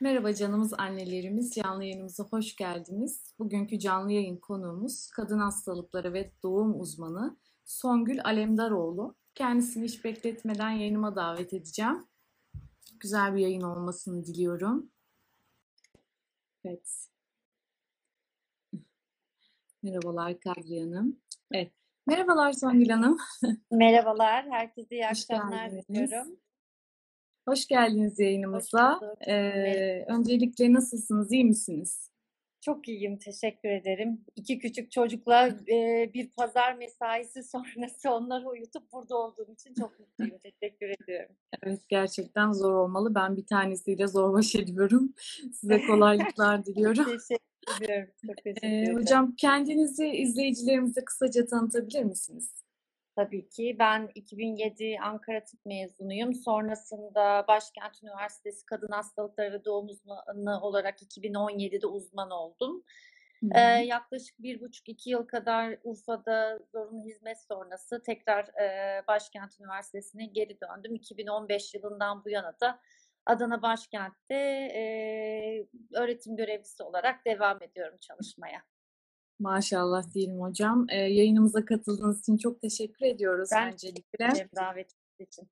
Merhaba canımız annelerimiz, canlı yayınımıza hoş geldiniz. Bugünkü canlı yayın konuğumuz kadın hastalıkları ve doğum uzmanı Songül Alemdaroğlu. Kendisini hiç bekletmeden yayınıma davet edeceğim. Güzel bir yayın olmasını diliyorum. Evet. Merhabalar Kadriye Hanım. Evet. Merhabalar Songül Hanım. Merhabalar, herkese iyi akşamlar diliyorum. Hoş geldiniz yayınımıza. bulduk. Ee, öncelikle nasılsınız, iyi misiniz? Çok iyiyim, teşekkür ederim. İki küçük çocukla e, bir pazar mesaisi sonrası onları uyutup burada olduğum için çok mutluyum. Teşekkür ediyorum. Evet gerçekten zor olmalı. Ben bir tanesiyle zor baş ediyorum. Size kolaylıklar diliyorum. Teşekkür ediyorum. Çok teşekkür Ee, ederim. hocam kendinizi izleyicilerimize kısaca tanıtabilir misiniz? Tabii ki. Ben 2007 Ankara Tıp mezunuyum. Sonrasında Başkent Üniversitesi Kadın Hastalıkları ve Doğum Uzmanı olarak 2017'de uzman oldum. Hı Ee, hı. yaklaşık bir buçuk iki yıl kadar Urfa'da zorunlu hizmet sonrası tekrar e, Başkent Üniversitesi'ne geri döndüm. 2015 yılından bu yana da Adana Başkent'te e, öğretim görevlisi olarak devam ediyorum çalışmaya. Maşallah diyelim hocam. Ee, yayınımıza katıldığınız için çok teşekkür ediyoruz Ben öncelikle. Davetiniz için.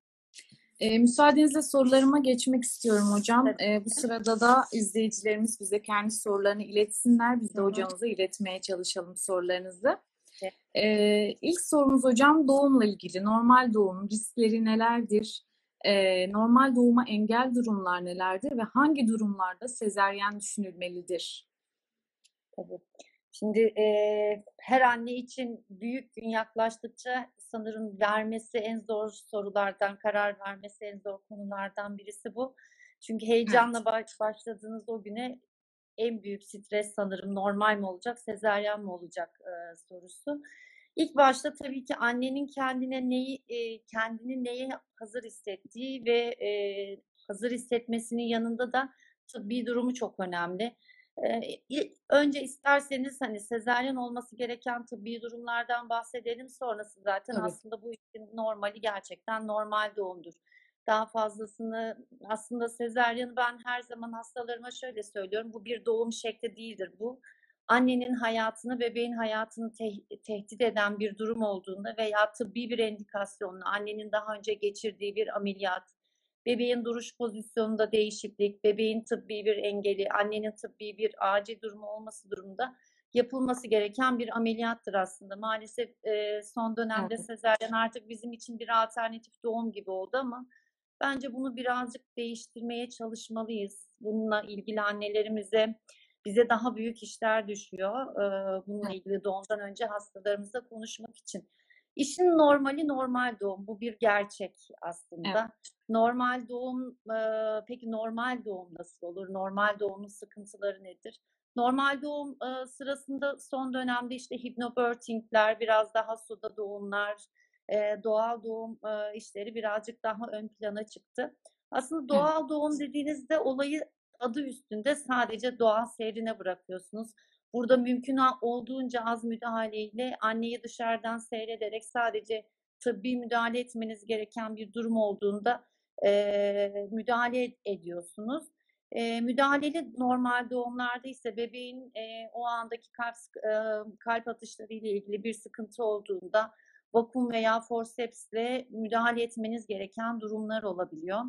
Ee, müsaadenizle sorularıma geçmek istiyorum hocam. Ee, bu sırada da izleyicilerimiz bize kendi sorularını iletsinler. Biz de Hı hı. hocamıza iletmeye çalışalım sorularınızı. Evet. Ee, ilk sorumuz hocam doğumla ilgili. Normal doğum riskleri nelerdir? Ee, normal doğuma engel durumlar nelerdir ve hangi durumlarda sezaryen düşünülmelidir? Tabii. Şimdi e, her anne için büyük gün yaklaştıkça sanırım vermesi en zor sorulardan, karar vermesi en zor konulardan birisi bu. Çünkü heyecanla baş- başladığınız o güne en büyük stres sanırım normal mi olacak, sezaryen mi olacak e, sorusu. İlk başta tabii ki annenin kendine neyi, e, kendini neye hazır hissettiği ve e, hazır hissetmesinin yanında da tıbbi durumu çok önemli. Önce isterseniz hani sezaryen olması gereken tıbbi durumlardan bahsedelim. Sonrası zaten Tabii. aslında bu işin normali gerçekten normal doğumdur. Daha fazlasını aslında sezaryeni ben her zaman hastalarıma şöyle söylüyorum. Bu bir doğum şekli değildir bu. Annenin hayatını, bebeğin hayatını teh- tehdit eden bir durum olduğunda veya tıbbi bir endikasyonla annenin daha önce geçirdiği bir ameliyat, bebeğin duruş pozisyonunda değişiklik, bebeğin tıbbi bir engeli, annenin tıbbi bir acil durumu olması durumunda yapılması gereken bir ameliyattır aslında. Maalesef e, son dönemde Evet. sezaryen artık bizim için bir alternatif doğum gibi oldu ama bence bunu birazcık değiştirmeye çalışmalıyız. Bununla ilgili annelerimize bize daha büyük işler düşüyor. e, bununla ilgili doğumdan önce hastalarımızla konuşmak için. İşin normali normal doğum. Bu bir gerçek aslında. Normal doğum, e, peki normal doğum nasıl olur? Normal doğumun sıkıntıları nedir? Normal doğum e, sırasında son dönemde işte hipnobirthingler, biraz daha suda doğumlar, e, doğal doğum e, işleri birazcık daha ön plana çıktı. Aslında doğal doğum dediğinizde olayı adı üstünde sadece doğal seyrine bırakıyorsunuz. Burada mümkün olduğunca az müdahaleyle anneyi dışarıdan seyrederek sadece tıbbi müdahale etmeniz gereken bir durum olduğunda e, müdahale ed- ediyorsunuz. E, müdahaleli normal doğumlarda ise bebeğin e, o andaki kalp e, kalp atışları ile ilgili bir sıkıntı olduğunda vakum veya forsepsle müdahale etmeniz gereken durumlar olabiliyor.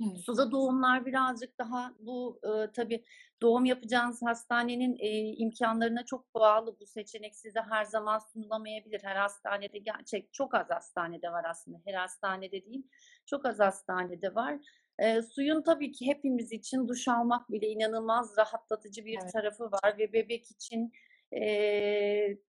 Evet. Suda doğumlar birazcık daha bu e, tabii doğum yapacağınız hastanenin e, imkanlarına çok bağlı. Bu seçenek size her zaman sunulamayabilir. Her hastanede gerçek çok az hastanede var aslında. Her hastanede değil. Çok az hastanede var. E, suyun tabii ki hepimiz için duş almak bile inanılmaz rahatlatıcı bir Evet. tarafı var ve bebek için e,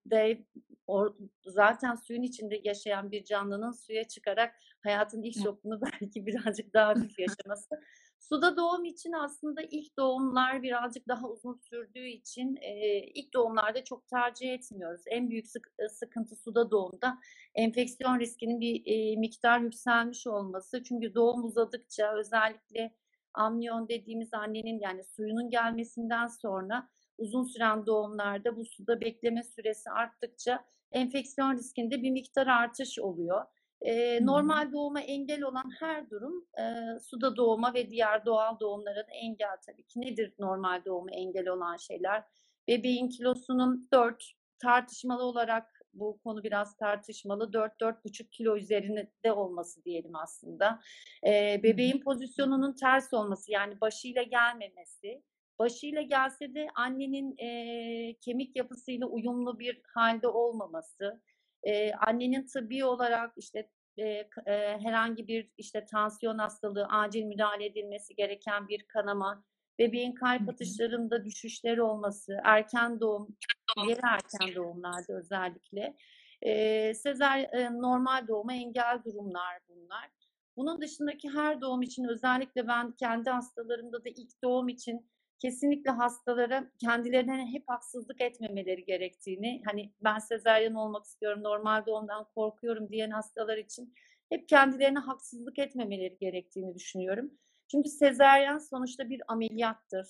de or- zaten suyun içinde yaşayan bir canlının suya çıkarak hayatın ilk şokunu belki birazcık daha hafif yaşaması. Suda doğum için aslında ilk doğumlar birazcık daha uzun sürdüğü için e, ilk doğumlarda çok tercih etmiyoruz. En büyük sık- sıkıntı suda doğumda enfeksiyon riskinin bir e, miktar yükselmiş olması. Çünkü doğum uzadıkça özellikle amniyon dediğimiz annenin yani suyunun gelmesinden sonra uzun süren doğumlarda bu suda bekleme süresi arttıkça enfeksiyon riskinde bir miktar artış oluyor. E, normal doğuma engel olan her durum e, suda doğuma ve diğer doğal doğumlara da engel tabii ki. Nedir normal doğuma engel olan şeyler? Bebeğin kilosunun 4 tartışmalı olarak bu konu biraz tartışmalı 4-4,5 kilo üzerinde olması diyelim aslında. E, bebeğin pozisyonunun ters olması yani başıyla gelmemesi. Başıyla gelse de annenin e, kemik yapısıyla uyumlu bir halde olmaması e, annenin tıbbi olarak işte e, e, herhangi bir işte tansiyon hastalığı, acil müdahale edilmesi gereken bir kanama, bebeğin kalp atışlarında düşüşleri olması, erken doğum, ileri erken doğumlarda özellikle, e, sezer e, normal doğuma engel durumlar bunlar. Bunun dışındaki her doğum için özellikle ben kendi hastalarımda da ilk doğum için kesinlikle hastalara kendilerine hep haksızlık etmemeleri gerektiğini, hani ben sezaryen olmak istiyorum, normal doğumdan korkuyorum diyen hastalar için hep kendilerine haksızlık etmemeleri gerektiğini düşünüyorum. Çünkü sezaryen sonuçta bir ameliyattır.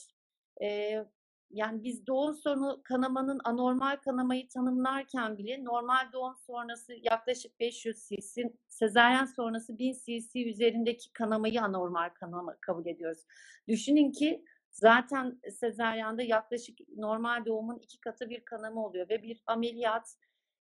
Ee, yani biz doğum sonu kanamanın anormal kanamayı tanımlarken bile normal doğum sonrası yaklaşık 500 cc, sezaryen sonrası 1000 cc üzerindeki kanamayı anormal kanama kabul ediyoruz. Düşünün ki Zaten sezaryanda yaklaşık normal doğumun iki katı bir kanama oluyor ve bir ameliyat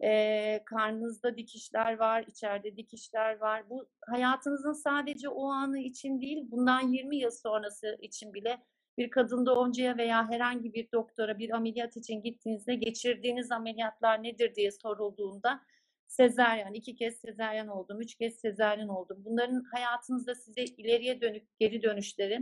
e, karnınızda dikişler var, içeride dikişler var. Bu hayatınızın sadece o anı için değil, bundan 20 yıl sonrası için bile bir kadın doğumcuya veya herhangi bir doktora bir ameliyat için gittiğinizde geçirdiğiniz ameliyatlar nedir diye sorulduğunda sezeryan, iki kez sezeryan oldum, üç kez sezeryan oldum. Bunların hayatınızda size ileriye dönük geri dönüşleri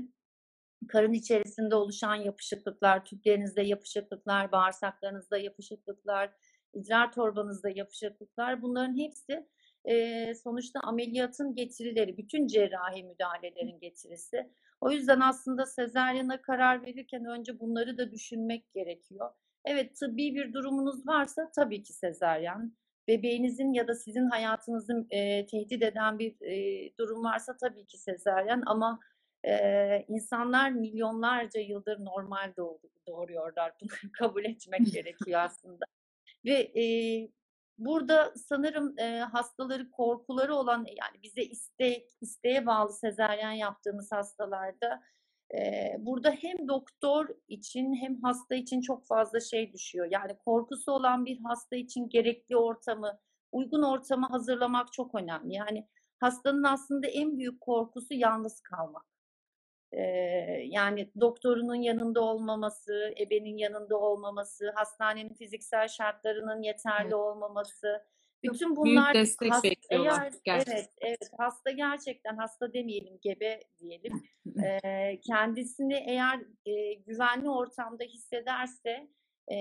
karın içerisinde oluşan yapışıklıklar, tüplerinizde yapışıklıklar, bağırsaklarınızda yapışıklıklar, idrar torbanızda yapışıklıklar bunların hepsi e, sonuçta ameliyatın getirileri, bütün cerrahi müdahalelerin getirisi. O yüzden aslında sezaryana karar verirken önce bunları da düşünmek gerekiyor. Evet tıbbi bir durumunuz varsa tabii ki sezaryen. Bebeğinizin ya da sizin hayatınızın e, tehdit eden bir e, durum varsa tabii ki sezaryen ama ee, insanlar milyonlarca yıldır normal doğdu, doğuruyorlar. Bunu kabul etmek gerekiyor aslında. Ve e, burada sanırım e, hastaları korkuları olan yani bize iste, isteğe bağlı sezaryen yaptığımız hastalarda e, burada hem doktor için hem hasta için çok fazla şey düşüyor. Yani korkusu olan bir hasta için gerekli ortamı, uygun ortamı hazırlamak çok önemli. Yani hastanın aslında en büyük korkusu yalnız kalmak yani doktorunun yanında olmaması, ebenin yanında olmaması, hastanenin fiziksel şartlarının yeterli evet. olmaması, bütün bunlar Büyük destek hasta, bekliyorlar eğer, Evet, evet. Hasta gerçekten hasta demeyelim, gebe diyelim. e, kendisini eğer e, güvenli ortamda hissederse, e,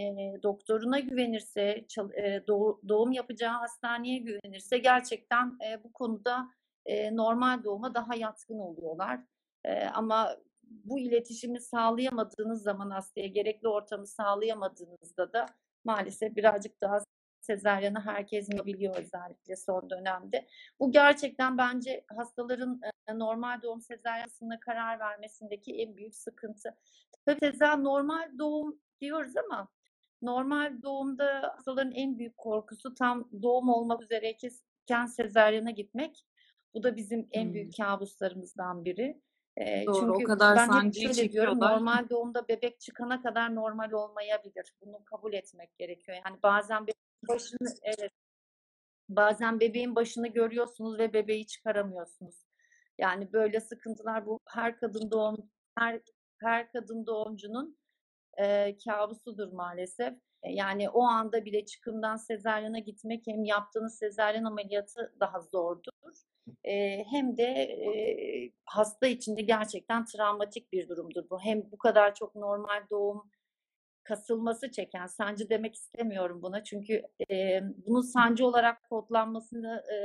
doktoruna güvenirse, çal, e, doğum yapacağı hastaneye güvenirse gerçekten e, bu konuda e, normal doğuma daha yatkın oluyorlar. E, ama bu iletişimi sağlayamadığınız zaman hastaya gerekli ortamı sağlayamadığınızda da maalesef birazcık daha sezaryana herkes biliyor özellikle son dönemde. Bu gerçekten bence hastaların normal doğum sezaryanına karar vermesindeki en büyük sıkıntı. Tabii sezaryen normal doğum diyoruz ama normal doğumda hastaların en büyük korkusu tam doğum olmak üzereyken sezaryana gitmek. Bu da bizim en büyük kabuslarımızdan biri. Doğru, Çünkü o kadar ben hep şöyle diyorum, normal doğumda bebek çıkana kadar normal olmayabilir. Bunu kabul etmek gerekiyor. Yani bazen bebeğin başını, evet, bazen bebeğin başını görüyorsunuz ve bebeği çıkaramıyorsunuz. Yani böyle sıkıntılar bu her kadın doğum her her kadın doğumcunun e, kabusudur maalesef. Yani o anda bile çıkımdan sezaryana gitmek hem yaptığınız sezaryen ameliyatı daha zordur e, hem de e, hasta için de gerçekten travmatik bir durumdur bu. Hem bu kadar çok normal doğum kasılması çeken, sancı demek istemiyorum buna çünkü e, bunun sancı olarak kodlanmasını e,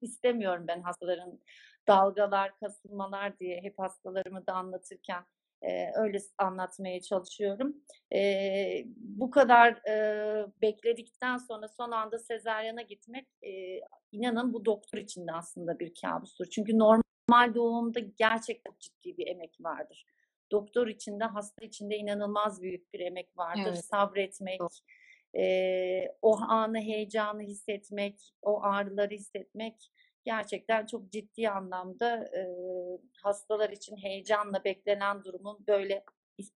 istemiyorum ben hastaların dalgalar, kasılmalar diye hep hastalarımı da anlatırken e, öyle anlatmaya çalışıyorum. E, bu kadar e, bekledikten sonra son anda sezaryana gitmek e, inanın bu doktor için de aslında bir kabustur. Çünkü normal doğumda gerçekten ciddi bir emek vardır. Doktor için de hasta için de inanılmaz büyük bir emek vardır. Evet. Sabretmek, e, o anı heyecanı hissetmek, o ağrıları hissetmek gerçekten çok ciddi anlamda e, hastalar için heyecanla beklenen durumun böyle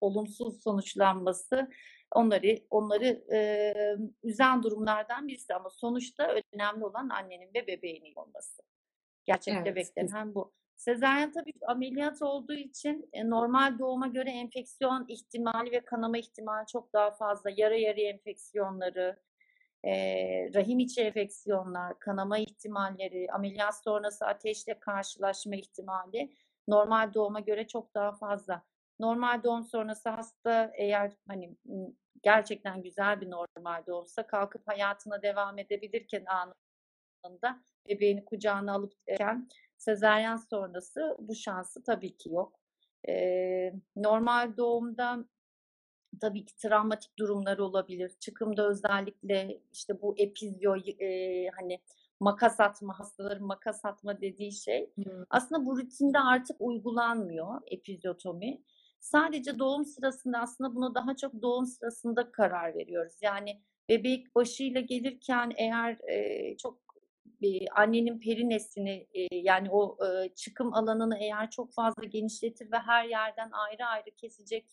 olumsuz sonuçlanması onları onları e, üzen durumlardan birisi ama sonuçta önemli olan annenin ve bebeğinin olması. Gerçekte Evet, beklenen bu. Sezaryen tabii ameliyat olduğu için e, normal doğuma göre enfeksiyon ihtimali ve kanama ihtimali çok daha fazla. Yara yarı enfeksiyonları, e, rahim içi enfeksiyonlar, kanama ihtimalleri, ameliyat sonrası ateşle karşılaşma ihtimali normal doğuma göre çok daha fazla. Normal doğum sonrası hasta eğer hani gerçekten güzel bir normal doğumsa kalkıp hayatına devam edebilirken anında bebeğini kucağına alıp sezaryen sonrası bu şansı tabii ki yok. Ee, normal doğumda tabii ki travmatik durumlar olabilir. Çıkımda özellikle işte bu epizyo e, hani makas atma, hastaların makas atma dediği şey hmm. aslında bu rutinde artık uygulanmıyor epizyotomi. Sadece doğum sırasında aslında buna daha çok doğum sırasında karar veriyoruz. Yani bebek başıyla gelirken eğer e, çok e, annenin perinesini e, yani o e, çıkım alanını eğer çok fazla genişletir ve her yerden ayrı ayrı kesecek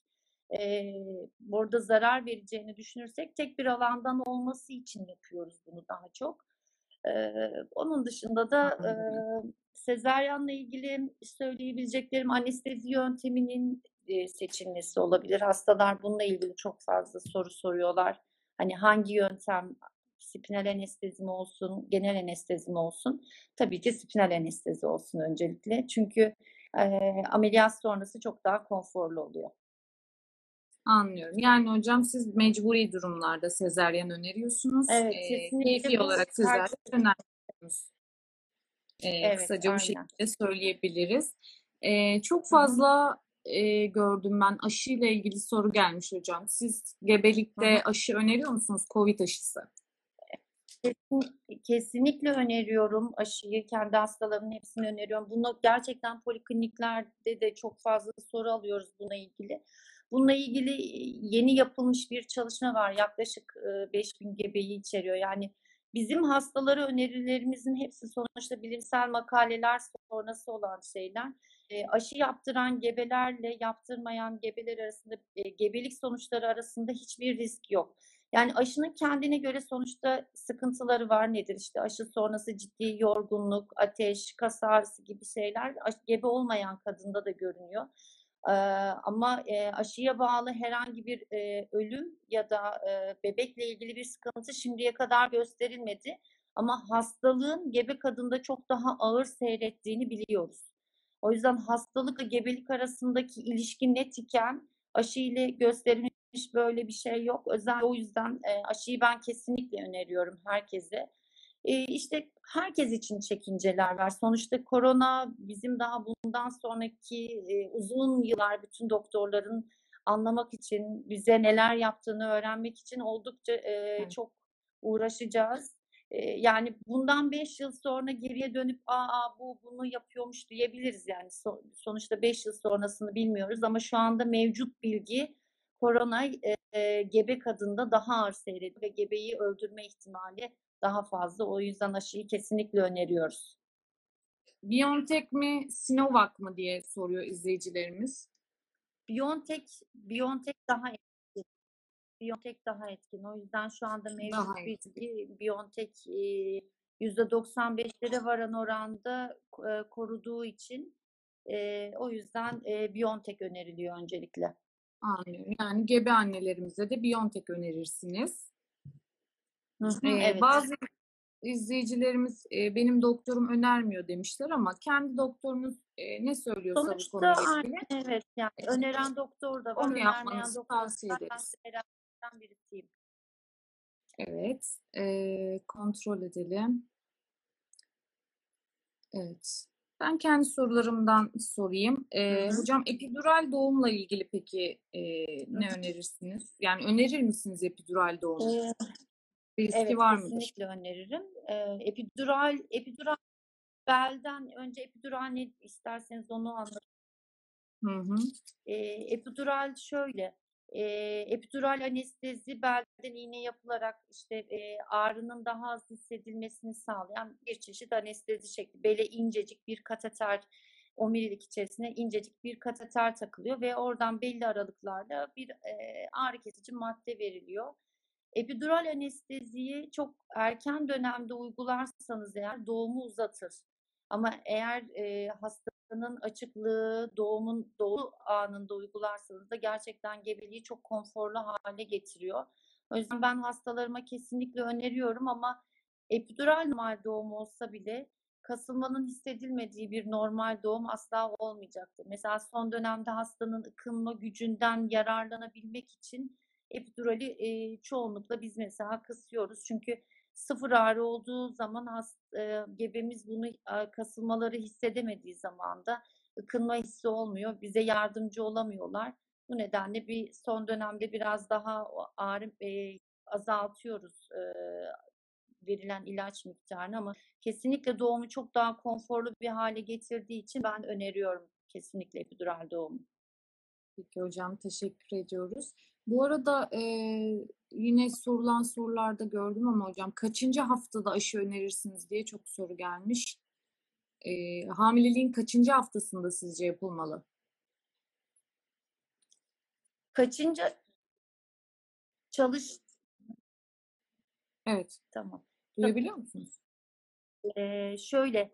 e, burada zarar vereceğini düşünürsek tek bir alandan olması için yapıyoruz bunu daha çok. E, onun dışında da e, sezaryenle ilgili söyleyebileceklerim anestezi yönteminin e, seçilmesi olabilir. Hastalar bununla ilgili çok fazla soru soruyorlar. Hani hangi yöntem spinal anestezi mi olsun, genel anestezi mi olsun? Tabii ki spinal anestezi olsun öncelikle. Çünkü e, ameliyat sonrası çok daha konforlu oluyor. Anlıyorum. Yani hocam siz mecburi durumlarda sezeryen öneriyorsunuz. Evet, ee, keyfi olarak sezeryen önermiyorsunuz. Ee, evet, kısaca aynen. bu şekilde söyleyebiliriz. Ee, çok fazla e, gördüm ben aşıyla ilgili soru gelmiş hocam. Siz gebelikte Hı-hı. aşı öneriyor musunuz? Covid aşısı. kesinlikle öneriyorum aşıyı. Kendi hastalarımın hepsini öneriyorum. Bunu gerçekten polikliniklerde de çok fazla soru alıyoruz buna ilgili. Bununla ilgili yeni yapılmış bir çalışma var. Yaklaşık 5000 gebeyi içeriyor. Yani bizim hastalara önerilerimizin hepsi sonuçta bilimsel makaleler sonrası olan şeyler. aşı yaptıran gebelerle yaptırmayan gebeler arasında gebelik sonuçları arasında hiçbir risk yok. Yani aşının kendine göre sonuçta sıkıntıları var nedir? İşte aşı sonrası ciddi yorgunluk, ateş, kas ağrısı gibi şeyler gebe olmayan kadında da görünüyor. Ama e, aşıya bağlı herhangi bir e, ölüm ya da e, bebekle ilgili bir sıkıntı şimdiye kadar gösterilmedi. Ama hastalığın gebe kadında çok daha ağır seyrettiğini biliyoruz. O yüzden hastalıkla gebelik arasındaki ilişki net iken aşı ile gösterilmiş böyle bir şey yok. Özel o yüzden e, aşıyı ben kesinlikle öneriyorum herkese. E, işte herkes için çekinceler var. Sonuçta korona bizim daha bundan sonraki e, uzun yıllar bütün doktorların anlamak için, bize neler yaptığını öğrenmek için oldukça e, çok uğraşacağız. E, yani bundan 5 yıl sonra geriye dönüp aa bu bunu yapıyormuş diyebiliriz yani so, sonuçta 5 yıl sonrasını bilmiyoruz ama şu anda mevcut bilgi korona e, e, gebe kadında daha ağır seyrediyor ve gebeyi öldürme ihtimali daha fazla. O yüzden aşıyı kesinlikle öneriyoruz. BioNTech mi, Sinovac mı diye soruyor izleyicilerimiz. BioNTech, BioNTech daha etkin. BioNTech daha etkin. O yüzden şu anda mevcut bilgi BioNTech %95'lere varan oranda koruduğu için o yüzden BioNTech öneriliyor öncelikle. Anlıyorum. Yani gebe annelerimize de BioNTech önerirsiniz. Hı hı, evet. Bazı izleyicilerimiz e, benim doktorum önermiyor demişler ama kendi doktorunuz e, ne söylüyorsa Sonuçta bu konuyla ilgili. Evet yani öneren doktor da var, Onu yapmanızı doktor tavsiye ederiz. Ben birisiyim. Evet. E, kontrol edelim. Evet. Ben kendi sorularımdan sorayım. E, hocam epidural doğumla ilgili peki e, ne önerirsiniz? Yani önerir misiniz epidural doğumu? Ee, riski evet, var mıdır? kesinlikle öneririm. Epidural, epidural belden önce epidural ne isterseniz onu anlatayım. Hı hı. Epidural şöyle, E, epidural anestezi belden iğne yapılarak işte e, ağrının daha az hissedilmesini sağlayan bir çeşit anestezi şekli. Bele incecik bir kateter omurilik içerisine incecik bir kateter takılıyor ve oradan belli aralıklarla bir e, ağrı kesici madde veriliyor. Epidural anesteziyi çok erken dönemde uygularsanız eğer doğumu uzatır. Ama eğer e, hastanın açıklığı doğumun doğu anında uygularsanız da gerçekten gebeliği çok konforlu hale getiriyor. O yüzden ben hastalarıma kesinlikle öneriyorum ama epidural normal doğum olsa bile kasılmanın hissedilmediği bir normal doğum asla olmayacaktır. Mesela son dönemde hastanın ıkınma gücünden yararlanabilmek için epidurali e, çoğunlukla biz mesela kısıyoruz. Çünkü sıfır ağrı olduğu zaman hast, e, gebemiz bunu e, kasılmaları hissedemediği zaman da ıkınma hissi olmuyor. Bize yardımcı olamıyorlar. Bu nedenle bir son dönemde biraz daha ağrı e, azaltıyoruz e, verilen ilaç miktarını ama kesinlikle doğumu çok daha konforlu bir hale getirdiği için ben öneriyorum kesinlikle epidural doğumu. Peki hocam teşekkür ediyoruz. Bu arada e, yine sorulan sorularda gördüm ama hocam kaçıncı haftada aşı önerirsiniz diye çok soru gelmiş. E, hamileliğin kaçıncı haftasında sizce yapılmalı? Kaçıncı çalış Evet. Tamam. Duyabiliyor musunuz? Ee, şöyle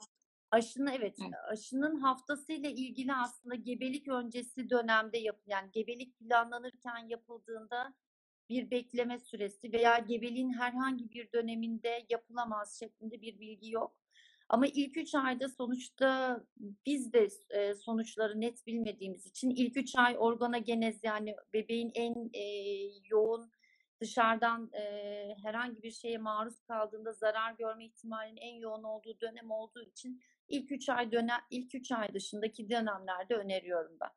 aşının evet, Evet. aşının haftasıyla ilgili aslında gebelik öncesi dönemde yap yani gebelik planlanırken yapıldığında bir bekleme süresi veya gebeliğin herhangi bir döneminde yapılamaz şeklinde bir bilgi yok. Ama ilk üç ayda sonuçta biz de e, sonuçları net bilmediğimiz için ilk üç ay organogenez yani bebeğin en e, yoğun dışarıdan e, herhangi bir şeye maruz kaldığında zarar görme ihtimalinin en yoğun olduğu dönem olduğu için ilk üç ay dönem ilk üç ay dışındaki dönemlerde öneriyorum ben.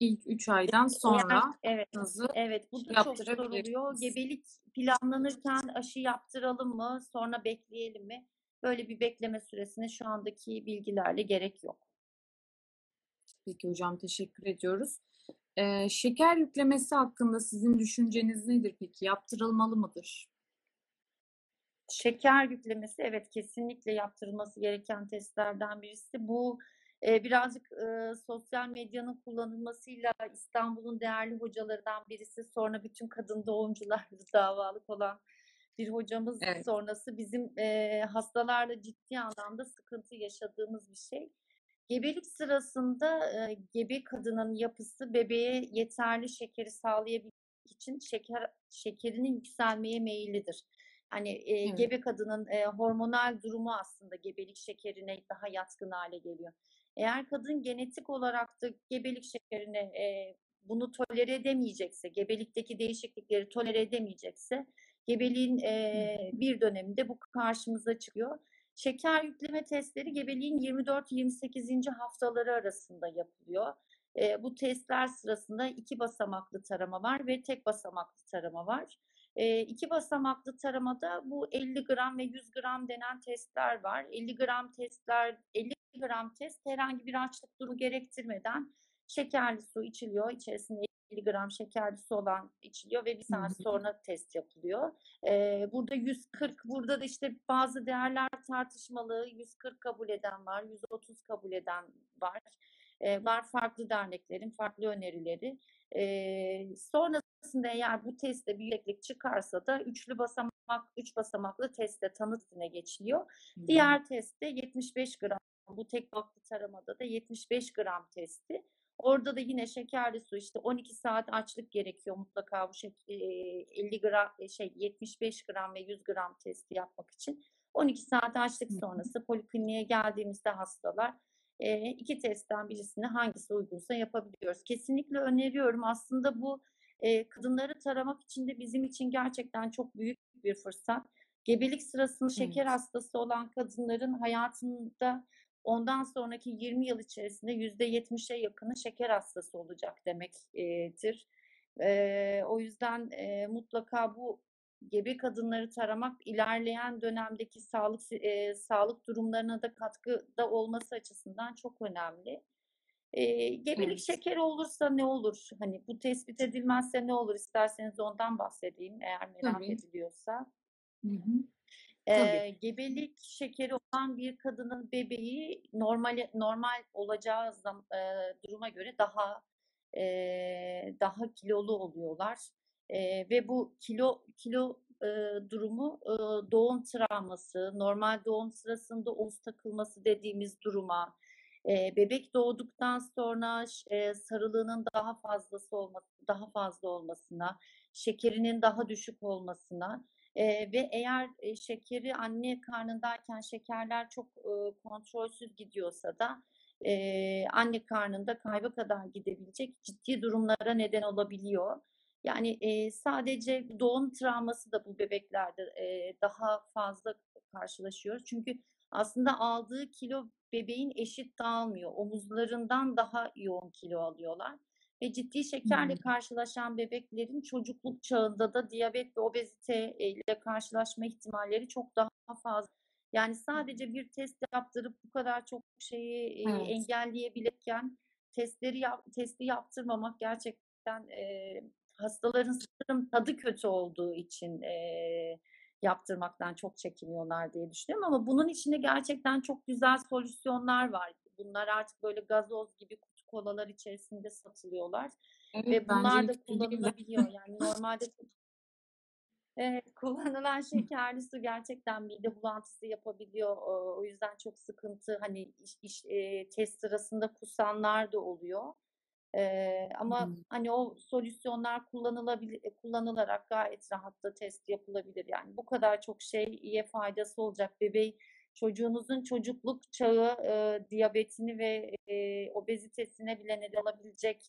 İlk üç aydan sonra Yani, evet. Evet, bu da çok yaptırabilirsiniz. soruluyor. Gebelik planlanırken aşı yaptıralım mı, sonra bekleyelim mi? Böyle bir bekleme süresine şu andaki bilgilerle gerek yok. Peki hocam teşekkür ediyoruz. Ee, şeker yüklemesi hakkında sizin düşünceniz nedir peki? Yaptırılmalı mıdır? Şeker yüklemesi evet kesinlikle yaptırılması gereken testlerden birisi. Bu e, birazcık e, sosyal medyanın kullanılmasıyla İstanbul'un değerli hocalarından birisi sonra bütün kadın doğumcular davalık olan bir hocamız Evet. sonrası bizim e, hastalarla ciddi anlamda sıkıntı yaşadığımız bir şey. Gebelik sırasında e, gebe kadının yapısı bebeğe yeterli şekeri sağlayabilmek için şeker şekerinin yükselmeye meyillidir. Hani e, Evet. gebe kadının e, hormonal durumu aslında gebelik şekerine daha yatkın hale geliyor. Eğer kadın genetik olarak da gebelik şekerine e, bunu tolere edemeyecekse, gebelikteki değişiklikleri tolere edemeyecekse, gebeliğin e, bir döneminde bu karşımıza çıkıyor. Şeker yükleme testleri gebeliğin 24-28. haftaları arasında yapılıyor. E, bu testler sırasında iki basamaklı tarama var ve tek basamaklı tarama var. E, iki basamaklı taramada bu 50 gram ve 100 gram denen testler var. 50 gram testler, 50 gram test herhangi bir açlık durumu gerektirmeden şekerli su içiliyor. İçerisinde 50 gram şekerli su olan içiliyor ve bir saat sonra test yapılıyor. Ee, burada 140, burada da işte bazı değerler tartışmalı. 140 kabul eden var, 130 kabul eden var. Var farklı derneklerin farklı önerileri. Ee, sonrasında eğer bu testte bir yükseklik çıkarsa da üçlü basamak, üç basamaklı testte tanıtına geçiliyor. Hı. Diğer testte 75 gram, bu tek baklı taramada da 75 gram testi. Orada da yine şekerli su işte 12 saat açlık gerekiyor mutlaka bu e, 50 gram e, şey 75 gram ve 100 gram testi yapmak için. 12 saat açlık sonrası polikliniğe geldiğimizde hastalar e, iki testten birisini hangisi uygunsa yapabiliyoruz. Kesinlikle öneriyorum. Aslında bu e, kadınları taramak için de bizim için gerçekten çok büyük bir fırsat. Gebelik sırasında şeker Evet. hastası olan kadınların hayatında ondan sonraki 20 yıl içerisinde %70'e yakını şeker hastası olacak demektir. E, o yüzden e, mutlaka bu gebe kadınları taramak ilerleyen dönemdeki sağlık e, sağlık durumlarına da katkıda olması açısından çok önemli. E, gebelik Evet. şekeri olursa ne olur? Hani bu tespit edilmezse ne olur? İsterseniz ondan bahsedeyim eğer merak Tabii. ediliyorsa. Hı hı. Tabii. gebelik şekeri olan bir kadının bebeği normal normal olacağı zam, e, duruma göre daha e, daha kilolu oluyorlar E, ve bu kilo kilo e, durumu e, doğum travması, normal doğum sırasında omuz takılması dediğimiz duruma, e, bebek doğduktan sonra e, sarılığının daha fazlası olması, daha fazla olmasına, şekerinin daha düşük olmasına Eee, ve eğer, eee, şekeri anne karnındayken şekerler çok, ııı, kontrolsüz gidiyorsa da, eee, anne karnında kayba kadar gidebilecek ciddi durumlara neden olabiliyor. Yani, eee, sadece doğum travması da bu bebeklerde, eee, daha fazla karşılaşıyoruz. Çünkü aslında aldığı kilo bebeğin eşit dağılmıyor. Omuzlarından daha yoğun kilo alıyorlar ve ciddi şekerle Hımm. karşılaşan bebeklerin çocukluk çağında da diyabet ve obezite ile karşılaşma ihtimalleri çok daha fazla. Yani sadece bir test yaptırıp bu kadar çok şeyi, Evet. engelleyebilirken testleri yap testi yaptırmamak gerçekten, hastaların sanırım tadı kötü olduğu için, eee, yaptırmaktan çok çekiniyorlar diye düşünüyorum ama bunun için de gerçekten çok güzel solüsyonlar var. Bunlar artık böyle gazoz gibi kutu kolalar içerisinde satılıyorlar Evet, ve bunlar da kullanılabiliyor. Yani normalde Evet, kullanılan şekerli su gerçekten mide bulantısı yapabiliyor. O yüzden çok sıkıntı. Hani iş iş eee, test sırasında kusanlar da oluyor. Eee, ama Hımm. hani o solüsyonlar kullanılabili eee, kullanılarak gayet rahat da test yapılabilir. Yani bu kadar çok şeye faydası olacak. Bebeği çocuğunuzun çocukluk çağı, eee, diyabetini ve, eee, obezitesine bile neden olabilecek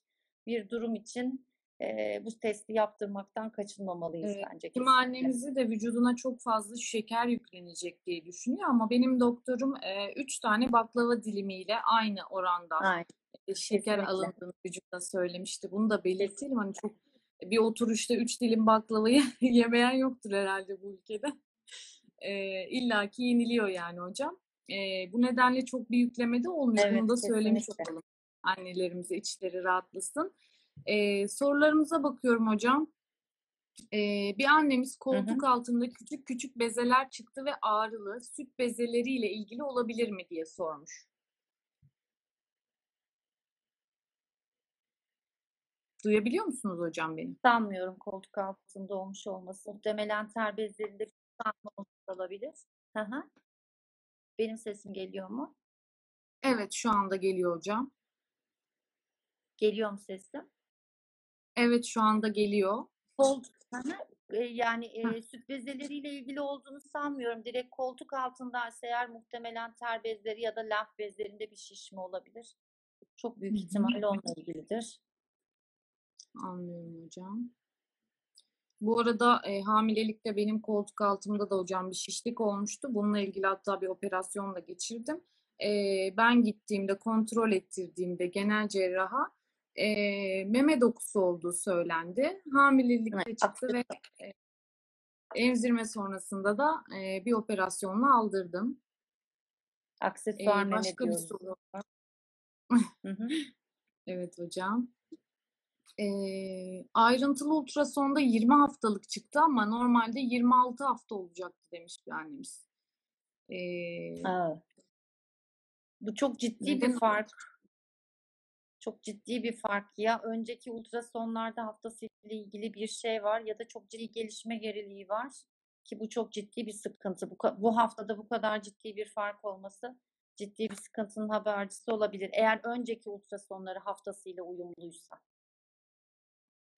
bir durum için, eee, bu testi yaptırmaktan kaçınmamalıyız Evet, bence kesinlikle. annemizi de vücuduna çok fazla şeker yüklenecek diye düşünüyor ama benim doktorum, eee, 3 tane baklava dilimiyle aynı oranda, Aynen, şeker kesinlikle. alındığını vücuda söylemişti. Bunu da belirtelim. Hani çok bir oturuşta 3 dilim baklavayı yemeyen yoktur herhâlde bu ülkede. Eee, illaki yeniliyor yani hocam. Eee, bu nedenle çok bir yükleme de olmuyor. Evet, Bunu da söylemiş kesinlikle. olalım annelerimize, içleri rahatlasın. Eee, sorularımıza bakıyorum hocam. Eee, bir annemiz Hı hı. koltuk altında küçük küçük bezeler çıktı ve ağrılı, süt bezeleriyle ilgili olabilir mi diye sormuş. Duyabiliyor musunuz hocam beni? Sanmıyorum koltuk altında olmuş olması. Muhtemelen ter bezlerinde tıkanma olmuş olabilir. Hı. Benim sesim geliyor mu? Evet, şu anda geliyor hocam. Geliyor mu sesim? Evet, şu anda geliyor. Koltuk yani, eee, süt bezeleriyle ilgili olduğunu sanmıyorum. Direkt koltuk altındaysa eğer muhtemelen ter bezleri ya da lenf bezlerinde bir şişme olabilir. Çok büyük ihtimalle onunla ilgilidir. Anlıyorum hocam. Bu arada, eee, hamilelikte benim koltuk altımda da hocam bir şişlik olmuştu. Bununla ilgili hatta bir operasyon da geçirdim. Eee, ben gittiğimde, kontrol ettirdiğimde genel cerraha, eee, meme dokusu olduğu söylendi. Hamilelikte Evet, çıktı ve, eee, emzirme sonrasında da, eee, bir operasyonla aldırdım. Aksesuar Eee, meme başka bir soru. Hı hı. Evet hocam. Eee, ayrıntılı ultrasonda 20 haftalık çıktı ama normalde 26 hafta olacaktı demiş bir annemiz. A! Bu çok ciddi bir fark. Çok ciddi bir fark. Ya önceki ultrasonlarda haftasıyla ilgili bir şey var ya da çok ciddi gelişme geriliği var ki bu çok ciddi bir sıkıntı. Bu bu haftada bu kadar ciddi bir fark olması ciddi bir sıkıntının habercisi olabilir. Eğer önceki ultrasonları haftasıyla uyumluysa.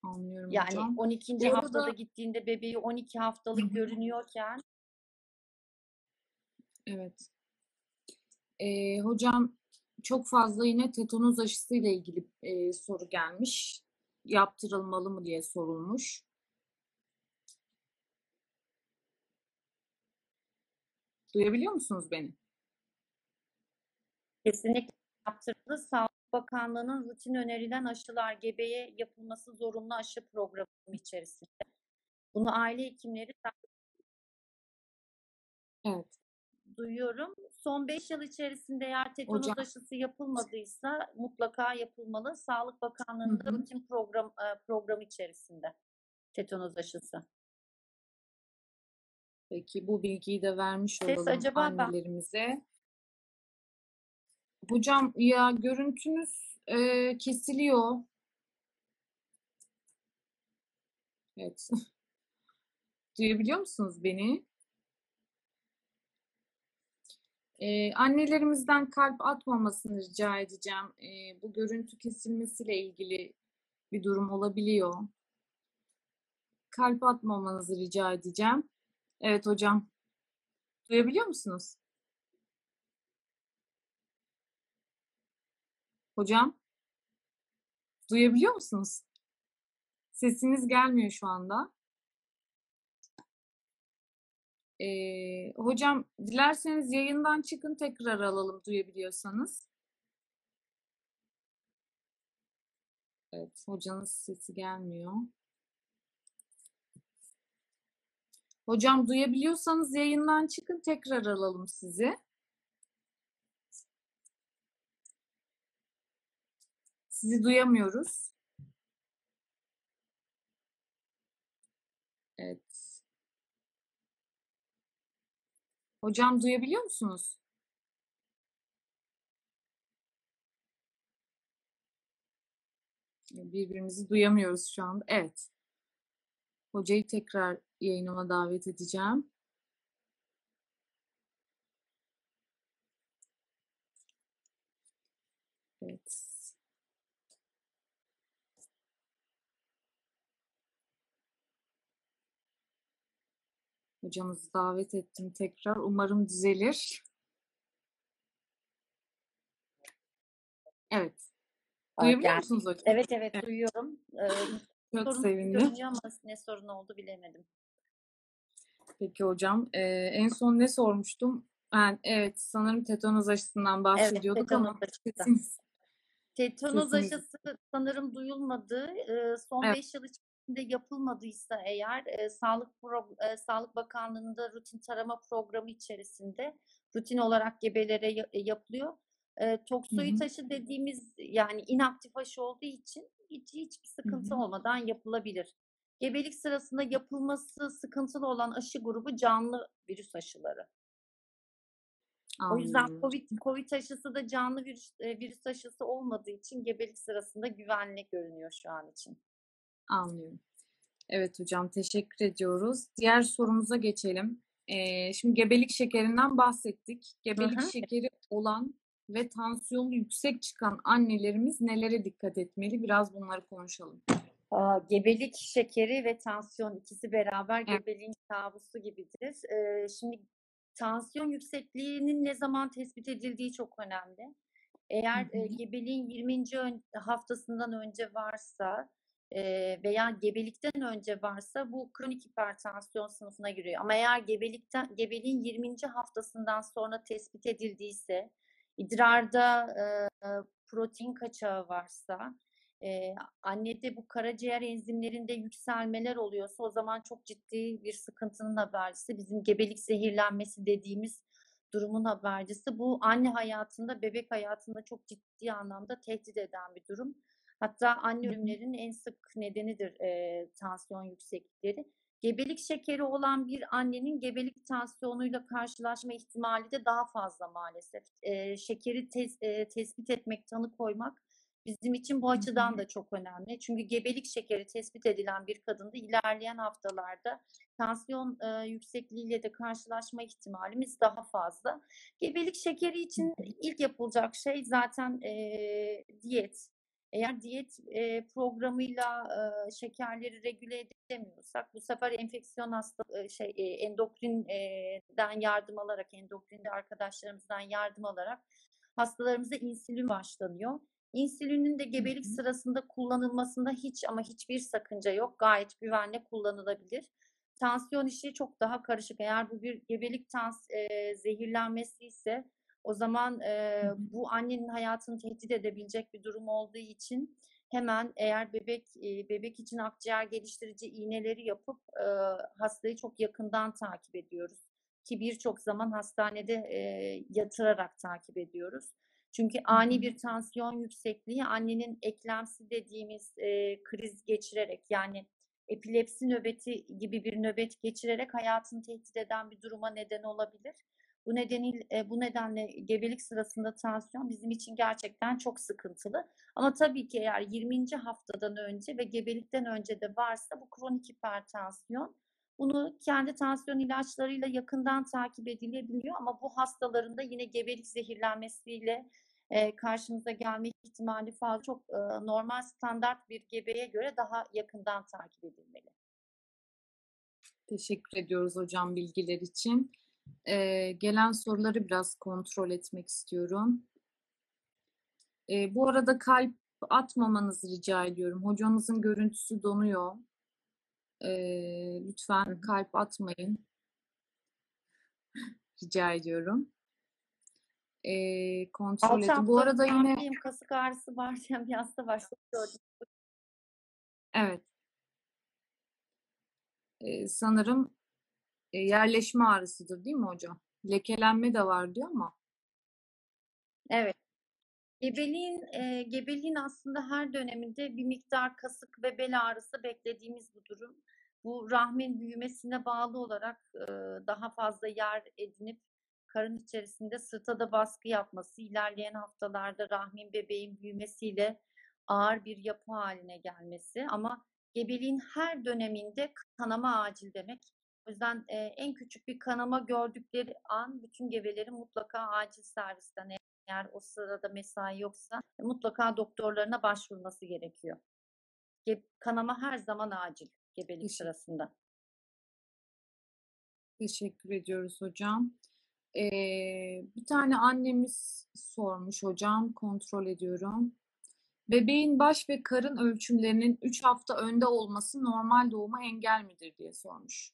Anlıyorum Yani hocam. 12. Bu haftada gittiğinde bebeği 12 Hı haftalık görünüyorken Evet. Eee, hocam çok fazla yine tetanoz aşısıyla ilgili, eee, soru gelmiş. Yaptırılmalı mı diye sorulmuş. Duyabiliyor musunuz beni? Kesinlikle yaptırıldı. Sağlık Bakanlığı'nın rutin önerilen aşılar gebeye yapılması zorunlu aşı programı içerisinde. Bunu aile hekimleri Evet. duyuyorum. Son 5 yıl içerisinde eğer tetanoz Hocam. aşısı yapılmadıysa mutlaka yapılmalı. Sağlık Bakanlığı'nın da Hı hı. rutin program e, programı içerisinde tetanoz aşısı. Peki bu bilgiyi de vermiş Ses olalım acaba ben- annelerimize. Hocam ya görüntünüz e, kesiliyor. Evet. Duyabiliyor musunuz beni? Ee, annelerimizden kalp atmamasını rica edeceğim. Ee, bu görüntü kesilmesiyle ilgili bir durum olabiliyor. Kalp atmamanızı rica edeceğim. Evet hocam. Duyabiliyor musunuz? Hocam, duyabiliyor musunuz? Sesiniz gelmiyor şu anda. Ee, hocam, dilerseniz yayından çıkın tekrar alalım duyabiliyorsanız. Evet, hocanın sesi gelmiyor. Hocam duyabiliyorsanız yayından çıkın tekrar alalım sizi. Sizi duyamıyoruz. Evet. Hocam duyabiliyor musunuz? Birbirimizi duyamıyoruz şu anda. Evet. Hocayı tekrar yayınıma davet edeceğim. Evet. Hocamızı davet ettim tekrar. Umarım düzelir. Evet. Duyabiliyor gel- musunuz hocam? Evet evet Evet. duyuyorum. Ee, Çok sorun sevindim. ama ne sorun oldu bilemedim. Peki hocam. Ee, en son ne sormuştum? Ben, evet sanırım tetanoz aşısından bahsediyorduk ama tetanoz aşısı. sesiniz- Tetanoz Sesiniz- aşısı sanırım duyulmadı. Ee, son Evet. 5 yıl içinde yapılmadıysa eğer e, Sağlık Pro- e, Sağlık Bakanlığı'nda rutin tarama programı içerisinde rutin olarak gebelere ya- e, yapılıyor. E, toksoid aşı dediğimiz yani inaktif aşı olduğu için hiç hiçbir sıkıntı Hı hı. olmadan yapılabilir. Gebelik sırasında yapılması sıkıntılı olan aşı grubu canlı virüs aşıları. O yüzden. COVID, COVID aşısı da canlı virüs, e, virüs aşısı olmadığı için gebelik sırasında güvenli görünüyor şu an için. Anlıyorum. Evet hocam teşekkür ediyoruz. Diğer sorumuza geçelim. Ee, şimdi gebelik şekerinden bahsettik. Gebelik hı. şekeri olan ve tansiyonu yüksek çıkan annelerimiz nelere dikkat etmeli? Biraz bunları konuşalım. Aa, gebelik şekeri ve tansiyon ikisi beraber gebeliğin kabusu gibidir. Ee, şimdi tansiyon yüksekliğinin ne zaman tespit edildiği çok önemli. Eğer Hı e, gebeliğin 20. ön- haftasından önce varsa veya gebelikten önce varsa bu kronik hipertansiyon sınıfına giriyor. Ama eğer gebelikten gebeliğin 20. haftasından sonra tespit edildiyse, idrarda e, protein kaçağı varsa, e, annede bu karaciğer enzimlerinde yükselmeler oluyorsa o zaman çok ciddi bir sıkıntının habercisi. Bizim gebelik zehirlenmesi dediğimiz durumun habercisi. Bu anne hayatında, bebek hayatında çok ciddi anlamda tehdit eden bir durum. Hatta anne ölümlerinin en sık nedenidir e, tansiyon yükseklikleri. Gebelik şekeri olan bir annenin gebelik tansiyonuyla karşılaşma ihtimali de daha fazla maalesef. E, şekeri tes- e, tespit etmek, tanı koymak bizim için bu açıdan da çok önemli. Çünkü gebelik şekeri tespit edilen bir kadında ilerleyen haftalarda tansiyon e, yüksekliğiyle de karşılaşma ihtimalimiz daha fazla. Gebelik şekeri için ilk yapılacak şey zaten e, diyet. Eğer diyet e, programıyla e, şekerleri regüle edemiyorsak bu sefer enfeksiyon hasta e, şey e, endokrinden yardım alarak endokrinde arkadaşlarımızdan yardım alarak hastalarımıza insülin başlanıyor. İnsülinin de gebelik sırasında kullanılmasında hiç ama hiçbir sakınca yok. Gayet güvenle kullanılabilir. Tansiyon işi çok daha karışık. Eğer bu bir gebelik tans e, zehirlenmesi ise o zaman e, bu annenin hayatını tehdit edebilecek bir durum olduğu için hemen eğer bebek e, bebek için akciğer geliştirici iğneleri yapıp e, hastayı çok yakından takip ediyoruz. ki birçok zaman hastanede e, yatırarak takip ediyoruz. Çünkü ani bir tansiyon yüksekliği annenin eklemsi dediğimiz e, kriz geçirerek yani epilepsi nöbeti gibi bir nöbet geçirerek hayatını tehdit eden bir duruma neden olabilir. Bu nedeniyle bu nedenle gebelik sırasında tansiyon bizim için gerçekten çok sıkıntılı. Ama tabii ki eğer 20. haftadan önce ve gebelikten önce de varsa bu kronik hipertansiyon bunu kendi tansiyon ilaçlarıyla yakından takip edilebiliyor ama bu hastaların da yine gebelik zehirlenmesiyle e, karşımıza gelme ihtimali fazla çok e, normal standart bir gebeye göre daha yakından takip edilmeli. Teşekkür ediyoruz hocam bilgiler için. Ee, gelen soruları biraz kontrol etmek istiyorum. Ee, bu arada kalp atmamanızı rica ediyorum. Hocamızın görüntüsü donuyor. Ee, lütfen kalp atmayın. Rica ediyorum. Ee, kontrol Altı edin. Bu arada yine kasık ağrısı var bir hasta var. Evet. Ee, sanırım yerleşme ağrısıdır değil mi hocam? Lekelenme de var diyor ama. Evet. Gebeliğin, e, gebeliğin aslında her döneminde bir miktar kasık ve bel ağrısı beklediğimiz bu durum. Bu rahmin büyümesine bağlı olarak e, daha fazla yer edinip karın içerisinde sırta da baskı yapması, ilerleyen haftalarda rahmin bebeğin büyümesiyle ağır bir yapı haline gelmesi. Ama gebeliğin her döneminde kanama acil demek. O yüzden e, en küçük bir kanama gördükleri an bütün gebelerin mutlaka acil servisten eğer o sırada mesai yoksa mutlaka doktorlarına başvurması gerekiyor. Ge- Kanama her zaman acil gebelik Teşekkür- sırasında. Teşekkür ediyoruz hocam. Ee, bir tane annemiz sormuş hocam, kontrol ediyorum. Bebeğin baş ve karın ölçümlerinin 3 hafta önde olması normal doğuma engel midir diye sormuş.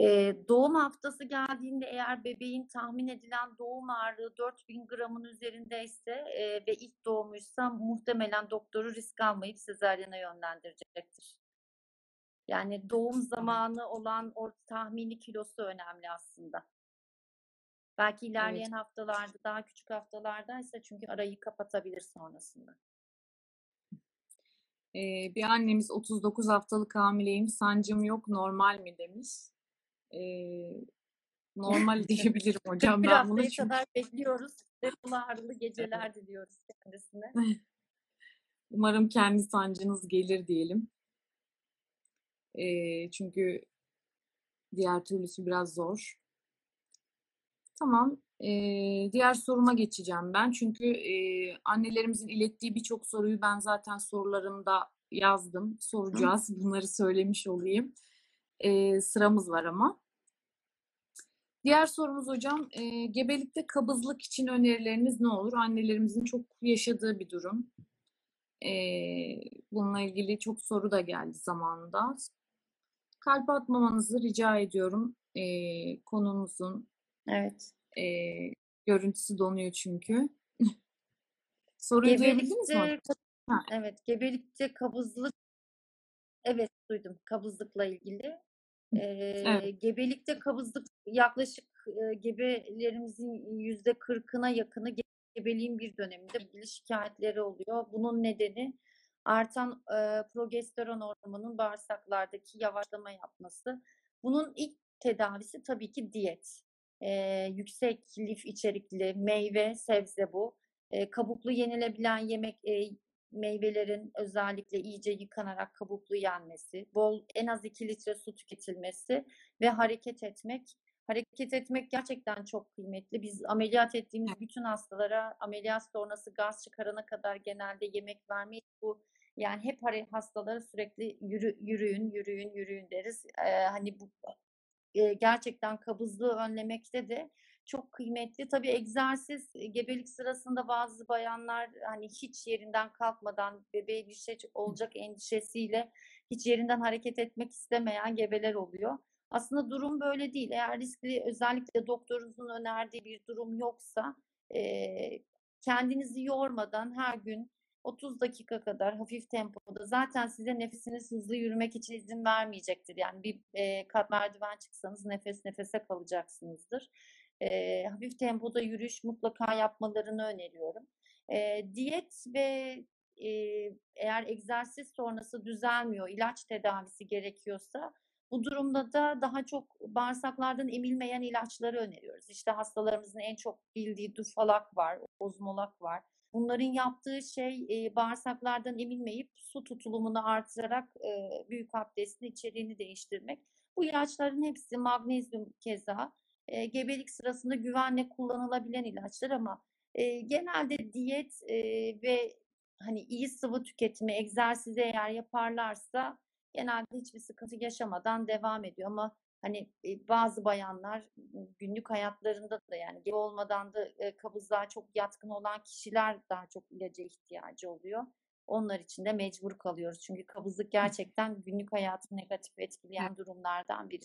Ee, doğum haftası geldiğinde eğer bebeğin tahmin edilen doğum ağırlığı 4000 gramın üzerindeyse e, ve ilk doğumuysa muhtemelen doktoru risk almayıp sezaryene yönlendirecektir. Yani doğum zamanı olan o tahmini kilosu önemli aslında. Belki ilerleyen haftalarda, daha küçük haftalardaysa çünkü arayı kapatabilir sonrasında. Ee, bir annemiz 39 haftalık hamileyim, sancım yok, normal mi demiş. Ee, normal diyebilirim hocam Bir ben bunu çünkü kadar bekliyoruz. Ağrılı geceler diliyoruz kendisine. umarım kendi sancınız gelir diyelim. Ee, çünkü diğer türlüsü biraz zor. Tamam. ee, diğer soruma geçeceğim ben. Çünkü ee, annelerimizin ilettiği birçok soruyu ben zaten sorularımda yazdım. Soracağız. Bunları söylemiş olayım. Ee, sıramız var ama. Diğer sorumuz hocam, ee, gebelikte kabızlık için önerileriniz ne olur? Annelerimizin çok yaşadığı bir durum. Ee, bununla ilgili çok soru da geldi zamanında. Kalp atmamanızı rica ediyorum. Ee, konumuzun Evet. ee, görüntüsü donuyor çünkü. Soruyu duyabildiniz mi? Ha. evet, gebelikte kabızlık, evet duydum kabızlıkla ilgili. Evet. gebelikte kabızlık yaklaşık e, gebelerimizin yüzde kırkına yakını ge- gebeliğin bir döneminde ilgili şikayetleri oluyor. Bunun nedeni artan e, progesteron hormonunun bağırsaklardaki yavaşlama yapması. Bunun ilk tedavisi tabii ki diyet. Ee, yüksek lif içerikli meyve, sebze bu. Ee, kabuklu yenilebilen yemek e, meyvelerin özellikle iyice yıkanarak kabuklu yenmesi, bol en az 2 litre su tüketilmesi ve hareket etmek. Hareket etmek gerçekten çok kıymetli. Biz ameliyat ettiğimiz bütün hastalara ameliyat sonrası gaz çıkarana kadar genelde yemek vermeyiz. Bu yani hep hastalara sürekli yürü, yürüyün, yürüyün, yürüyün deriz. Ee, hani bu e, gerçekten kabızlığı önlemekte de çok kıymetli. Tabii egzersiz e, gebelik sırasında bazı bayanlar hani hiç yerinden kalkmadan bebeğe bir şey olacak endişesiyle hiç yerinden hareket etmek istemeyen gebeler oluyor. Aslında durum böyle değil. Eğer riskli özellikle doktorunuzun önerdiği bir durum yoksa e, kendinizi yormadan her gün 30 dakika kadar hafif tempoda zaten size nefesiniz hızlı yürümek için izin vermeyecektir. Yani bir e, kat merdiven çıksanız nefes nefese kalacaksınızdır. E, hafif tempoda yürüyüş mutlaka yapmalarını öneriyorum. E, diyet ve e, eğer egzersiz sonrası düzelmiyor, ilaç tedavisi gerekiyorsa bu durumda da daha çok bağırsaklardan emilmeyen ilaçları öneriyoruz. İşte hastalarımızın en çok bildiği dufalak var, ozmolak var. Bunların yaptığı şey e, bağırsaklardan emilmeyip su tutulumunu artırarak e, büyük abdestin içeriğini değiştirmek. Bu ilaçların hepsi magnezyum keza e, gebelik sırasında güvenle kullanılabilen ilaçlar ama e, genelde diyet e, ve hani iyi sıvı tüketimi, egzersizi eğer yaparlarsa genelde hiçbir sıkıntı yaşamadan devam ediyor ama hani bazı bayanlar günlük hayatlarında da yani gebe olmadan da kabızlığa çok yatkın olan kişiler daha çok ilaca ihtiyacı oluyor. Onlar için de mecbur kalıyoruz. Çünkü kabızlık gerçekten günlük hayatı negatif etkileyen durumlardan biri.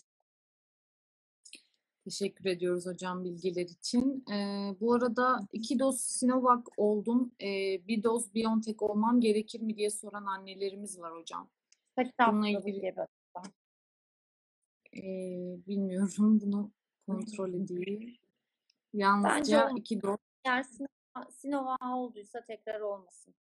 Teşekkür ediyoruz hocam bilgiler için. Ee, bu arada iki doz Sinovac oldum. Ee, bir doz BioNTech olmam gerekir mi diye soran annelerimiz var hocam. Kaç Bununla ilgili gebe? e, bilmiyorum bunu kontrol edeyim. Bence Yalnızca olmaz. iki doz Eğer Sino- Sinovac olduysa tekrar olmasın.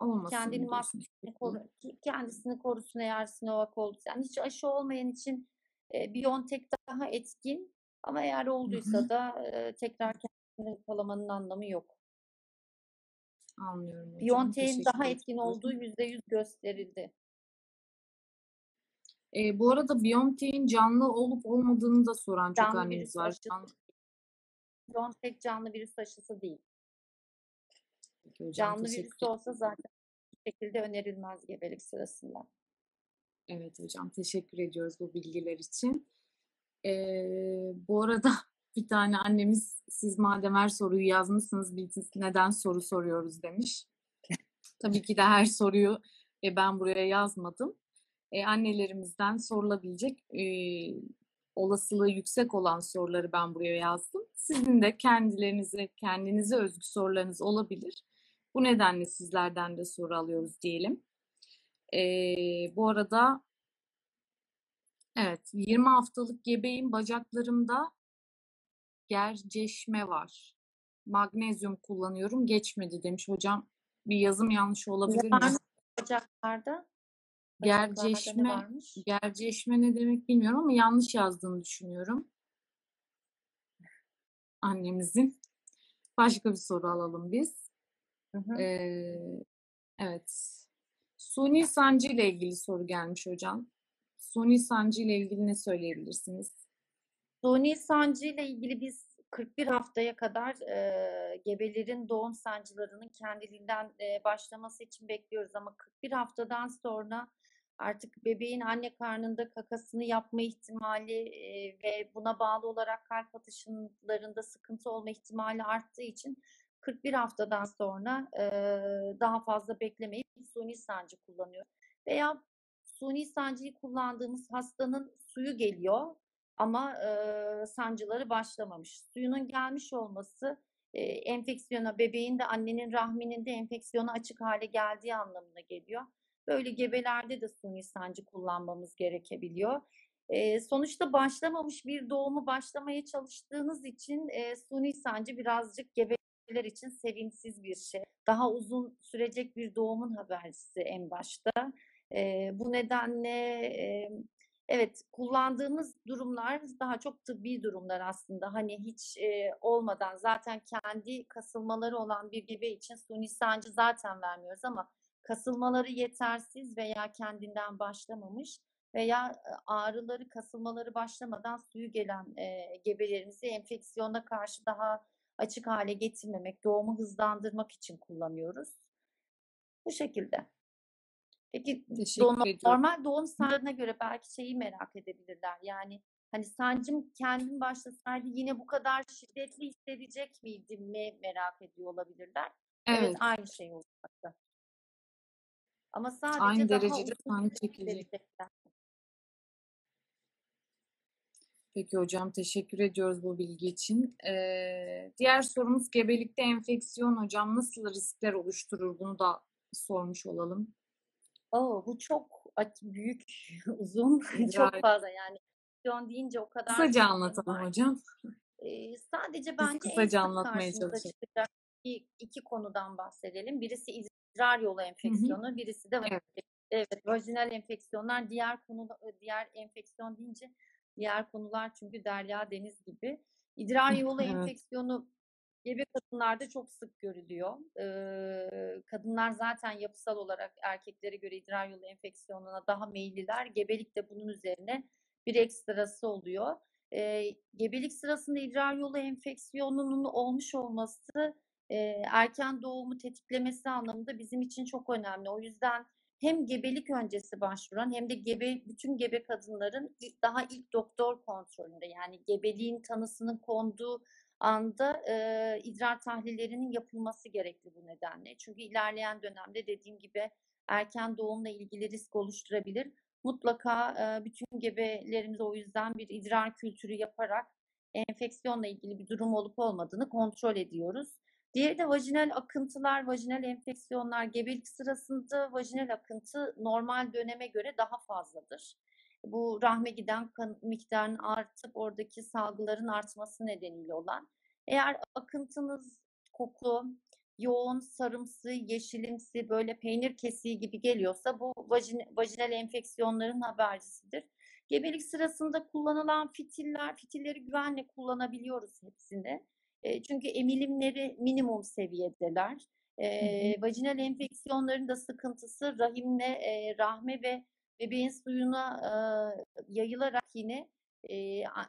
olmasın Kendini maskesini koru, kendisini korusun eğer Sinovac olduysa. Yani hiç aşı olmayan için e, BioNTech daha etkin ama eğer olduysa da e, tekrar kendini hırpalamanın anlamı yok. Anlıyorum. BioNTech'in daha etkin olduğu %100 gösterildi. E, bu arada BioNTech'in canlı olup olmadığını da soran çok Canlı annemiz virüs var. aşısı Can... BioNTech canlı virüs aşısı değil. Peki hocam Canlı virüs olsa zaten şekilde önerilmez gebelik sırasında. Evet hocam teşekkür ediyoruz bu bilgiler için. Ee, bu arada bir tane annemiz siz madem her soruyu yazmışsınız biz neden soru soruyoruz demiş. Tabii ki de her soruyu e, ben buraya yazmadım. E, annelerimizden sorulabilecek e, olasılığı yüksek olan soruları ben buraya yazdım. Sizin de kendilerinize, kendinize özgü sorularınız olabilir. Bu nedenle sizlerden de soru alıyoruz diyelim. Ee, bu arada evet 20 haftalık gebeyim bacaklarımda gerceşme var. Magnezyum kullanıyorum geçmedi demiş hocam. Bir yazım yanlış olabilir mi? bacaklarda? Gerceşme, gerceşme ne demek bilmiyorum ama yanlış yazdığını düşünüyorum. Annemizin. Başka bir soru alalım biz. Hı hı. Ee, evet. Suni sancı ile ilgili soru gelmiş hocam. Suni sancı ile ilgili ne söyleyebilirsiniz? Suni sancı ile ilgili biz 41 haftaya kadar e, gebelerin doğum sancılarının kendiliğinden e, başlaması için bekliyoruz ama 41 haftadan sonra artık bebeğin anne karnında kakasını yapma ihtimali e, ve buna bağlı olarak kalp atışlarında sıkıntı olma ihtimali arttığı için 41 haftadan sonra e, daha fazla beklemeyip suni sancı kullanıyor. Veya suni sancıyı kullandığımız hastanın suyu geliyor ama e, sancıları başlamamış. Suyunun gelmiş olması e, enfeksiyona, bebeğin de annenin rahminin de enfeksiyona açık hale geldiği anlamına geliyor. Böyle gebelerde de suni sancı kullanmamız gerekebiliyor. E, sonuçta başlamamış bir doğumu başlamaya çalıştığınız için e, suni sancı birazcık gebeler için sevimsiz bir şey. Daha uzun sürecek bir doğumun habercisi en başta. E, bu nedenle e, evet kullandığımız durumlar daha çok tıbbi durumlar aslında. Hani hiç e, olmadan zaten kendi kasılmaları olan bir bebe için suni sancı zaten vermiyoruz ama kasılmaları yetersiz veya kendinden başlamamış veya ağrıları, kasılmaları başlamadan suyu gelen e, gebelerimizi enfeksiyona karşı daha açık hale getirmemek, doğumu hızlandırmak için kullanıyoruz. Bu şekilde. Peki doğum- normal doğum sancılarına göre belki şeyi merak edebilirler. Yani hani sancım kendim başlasaydı yine bu kadar şiddetli hissedecek miydim mi merak ediyor olabilirler. Evet, Evet, aynı şey olacaktı. Ama sadece aynı daha derecede sancı süre Peki hocam teşekkür ediyoruz bu bilgi için. Ee, diğer sorumuz gebelikte enfeksiyon hocam nasıl riskler oluşturur bunu da sormuş olalım. O! Bu çok büyük, uzun, çok fazla yani enfeksiyon deyince o kadar Kısaca anlatalım var. hocam. Eee, sadece Biz bence en kısaca anlatmaya çıkacak bir 2 konudan bahsedelim. Birisi idrar yolu enfeksiyonu, birisi de Evet. evet, vajinal enfeksiyonlar. Diğer konu diğer enfeksiyon deyince diğer konular çünkü derya deniz gibi. İdrar yolu Evet. enfeksiyonu gebe kadınlarda çok sık görülüyor. Eee, kadınlar zaten yapısal olarak erkeklere göre idrar yolu enfeksiyonuna daha meyilliler. Gebelik de bunun üzerine bir ekstrası oluyor. Eee, gebelik sırasında idrar yolu enfeksiyonunun olmuş olması, eee, erken doğumu tetiklemesi anlamında bizim için çok önemli. O yüzden hem gebelik öncesi başvuran hem de gebe bütün gebe kadınların ilk daha ilk doktor kontrolünde yani gebeliğin tanısının konduğu anda, eee, idrar tahlillerinin yapılması gerekli bu nedenle. Çünkü ilerleyen dönemde dediğim gibi erken doğumla ilgili risk oluşturabilir. Mutlaka, eee, bütün gebelerimiz o yüzden bir idrar kültürü yaparak enfeksiyonla ilgili bir durum olup olmadığını kontrol ediyoruz. Diğeri de vajinal akıntılar, vajinal enfeksiyonlar. Gebelik sırasında vajinal akıntı normal döneme göre daha fazladır. Bu rahme giden kan miktarının artıp oradaki salgıların artması nedeniyle olan. Eğer akıntınız kokulu, yoğun, sarımsı, yeşilimsi, böyle peynir kesiği gibi geliyorsa bu vajin vajinal enfeksiyonların habercisidir. Gebelik sırasında kullanılan fitiller, fitilleri güvenle kullanabiliyoruz hepsini. Eee, çünkü emilimleri minimum seviyedeler. Hı hı. Eee, vajinal enfeksiyonların da sıkıntısı rahimle, eee, rahme ve bebeğin suyuna, eee, yayılarak yine, eee, a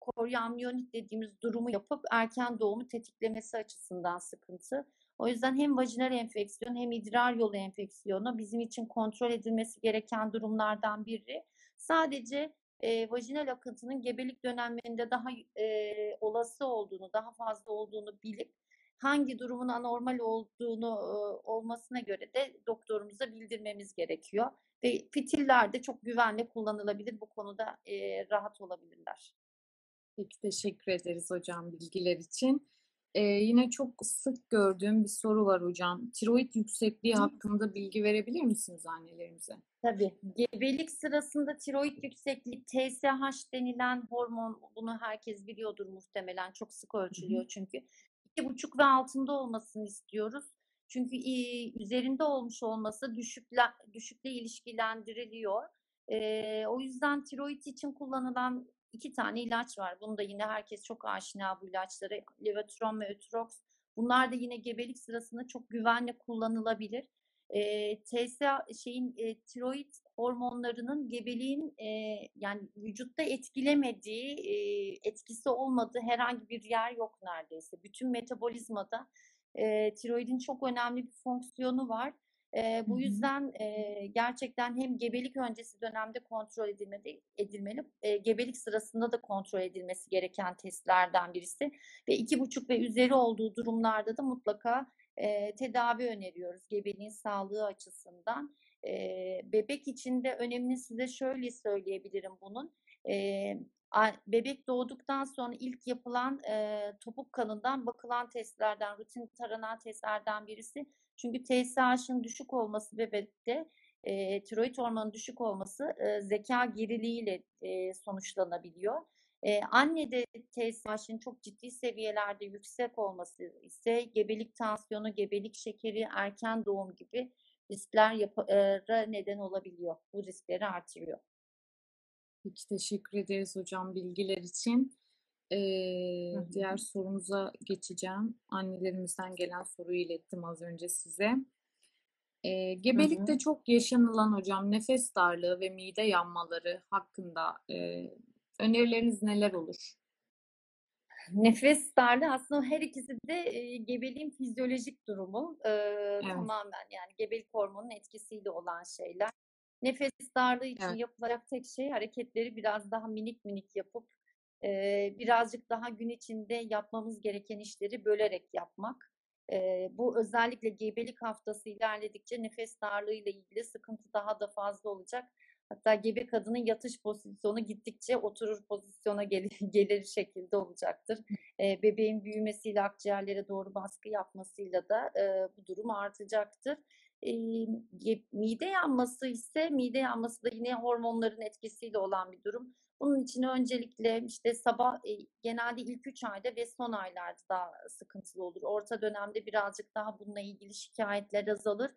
koriyamniyonit dediğimiz durumu yapıp erken doğumu tetiklemesi açısından sıkıntı. O yüzden hem vajinal enfeksiyon hem idrar yolu enfeksiyonu bizim için kontrol edilmesi gereken durumlardan biri. Sadece, eee, vajinal akıntının gebelik dönemlerinde daha eee, olası olduğunu, daha fazla olduğunu bilip hangi durumun anormal olduğunu, ııı, olmasına göre de doktorumuza bildirmemiz gerekiyor ve fitiller de çok güvenle kullanılabilir. Bu konuda, eee, rahat olabilirler. Peki, teşekkür ederiz hocam bilgiler için. Eee, yine çok sık gördüğüm bir soru var hocam. Tiroid yüksekliği hakkında bilgi verebilir misiniz annelerimize? Tabii. Gebelik sırasında tiroid yüksekliği, TSH denilen hormon, bunu herkes biliyordur muhtemelen. Çok sık ölçülüyor çünkü. 2,5 ve altında olmasını istiyoruz. Çünkü, üzerinde olmuş olması düşükle düşükle ilişkilendiriliyor. Eee, o yüzden tiroid için kullanılan 2 tane ilaç var. Bunu da yine herkes çok aşina bu ilaçlara. Levetron ve Ötrox. Bunlar da yine gebelik sırasında çok güvenle kullanılabilir. Eee, TSH şeyin, eee, tiroid hormonlarının gebeliğin, eee, yani vücutta etkilemediği, eee, etkisi olmadığı herhangi bir yer yok neredeyse. Bütün metabolizmada, eee, tiroidin çok önemli bir fonksiyonu var. Hı bu yüzden, eee, gerçekten hem gebelik öncesi dönemde kontrol edilmeli edilmeli, eee, gebelik sırasında da kontrol edilmesi gereken testlerden birisi ve 2,5 ve üzeri olduğu durumlarda da mutlaka, eee, tedavi öneriyoruz gebeliğin sağlığı açısından. Eee, bebek için de önemini size şöyle söyleyebilirim bunun. A bebek doğduktan sonra ilk yapılan, eee, topuk kanından bakılan testlerden, rutin taranan testlerden birisi. Çünkü TSH'ın düşük olması bebekte, eee, tiroid hormonunun düşük olması, eee, zekâ geriliğiyle, eee, sonuçlanabiliyor. Eee, annede TSH'ın çok ciddi seviyelerde yüksek olması ise gebelik tansiyonu, gebelik şekeri, erken doğum gibi riskler yapa eee, ra neden olabiliyor. Bu riskleri artırıyor. Peki, teşekkür ederiz hocam bilgiler için. Hı. diğer sorumuza geçeceğim. Annelerimizden gelen soruyu ilettim az önce size. Hı gebelikte hı. çok yaşanılan hocam nefes darlığı ve mide yanmaları hakkında, eee, önerileriniz neler olur? Nefes darlığı aslında her ikisi de, eee, gebeliğin fizyolojik durumu. Eee, Evet. tamamen yani gebelik hormonunun etkisiyle olan şeyler. Nefes darlığı için Evet. yapılacak tek şey hareketleri biraz daha minik minik yapıp, eee, birazcık daha gün içinde yapmamız gereken işleri bölerek yapmak. Eee, bu özellikle gebelik haftası ilerledikçe nefes darlığıyla ilgili sıkıntı daha da fazla olacak. Hatta gebe kadının yatış pozisyonu gittikçe oturur pozisyona gelir gelir şekilde olacaktır. Eee, bebeğin büyümesiyle, akciğerlere doğru baskı yapmasıyla da, eee, bu durum artacaktır. E, mide yanması ise mide yanması da yine hormonların etkisiyle olan bir durum. Bunun için öncelikle işte sabah e, genelde ilk 3 ayda ve son aylarda daha sıkıntılı olur. Orta dönemde birazcık daha bununla ilgili şikayetler azalır.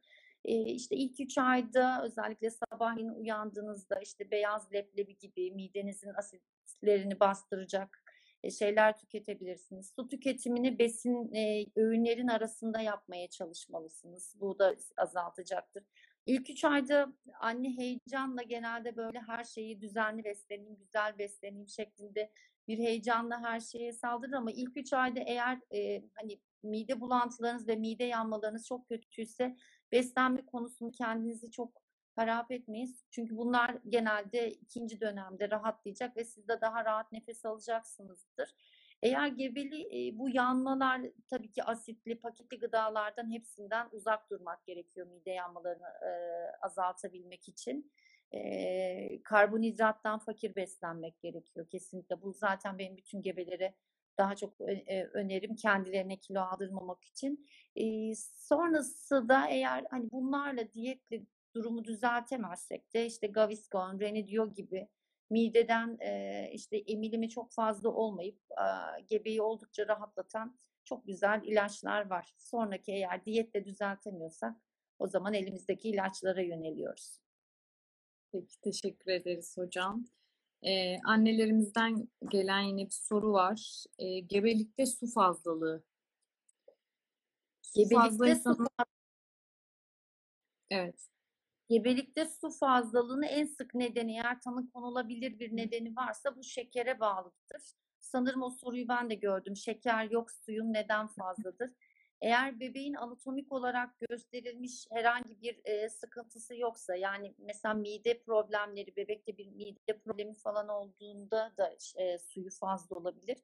E, işte ilk 3 ayda özellikle sabahleyin uyandığınızda işte beyaz leblebi gibi midenizin asitlerini bastıracak şeyler tüketebilirsiniz. Su tüketimini besin e, öğünlerin arasında yapmaya çalışmalısınız. Bu da azaltacaktır. İlk üç ayda anne heyecanla genelde böyle her şeyi düzenli besleneyim, güzel besleneyim şeklinde bir heyecanla her şeye saldırır ama ilk üç ayda eğer e, hani mide bulantılarınız ve mide yanmalarınız çok kötüyse beslenme konusunu kendinizi çok harap etmeyin. Çünkü bunlar genelde ikinci dönemde rahatlayacak ve siz de daha rahat nefes alacaksınızdır. Eğer gebeli bu yanmalar tabii ki asitli, paketli gıdalardan hepsinden uzak durmak gerekiyor mide yanmalarını azaltabilmek için. karbonhidrattan fakir beslenmek gerekiyor kesinlikle. Bu zaten benim bütün gebelere daha çok önerim kendilerine kilo aldırmamak için. sonrası da eğer hani bunlarla diyetle durumu düzeltemezsek de işte Gaviscon, Renedio gibi mideden e, işte emilimi çok fazla olmayıp e, gebeyi oldukça rahatlatan çok güzel ilaçlar var. Sonraki eğer diyetle düzeltemiyorsak o zaman elimizdeki ilaçlara yöneliyoruz. Peki teşekkür ederiz hocam. Ee, annelerimizden gelen yine bir soru var. Ee, gebelikte su fazlalığı. Su gebelikte fazlaysa... su Evet. Gebelikte su fazlalığını en sık nedeni eğer tanı konulabilir bir nedeni varsa bu şekere bağlıdır. Sanırım o soruyu ben de gördüm. Şeker yok suyun neden fazladır? Eğer bebeğin anatomik olarak gösterilmiş herhangi bir e, sıkıntısı yoksa yani mesela mide problemleri bebekte bir mide problemi falan olduğunda da e, suyu fazla olabilir.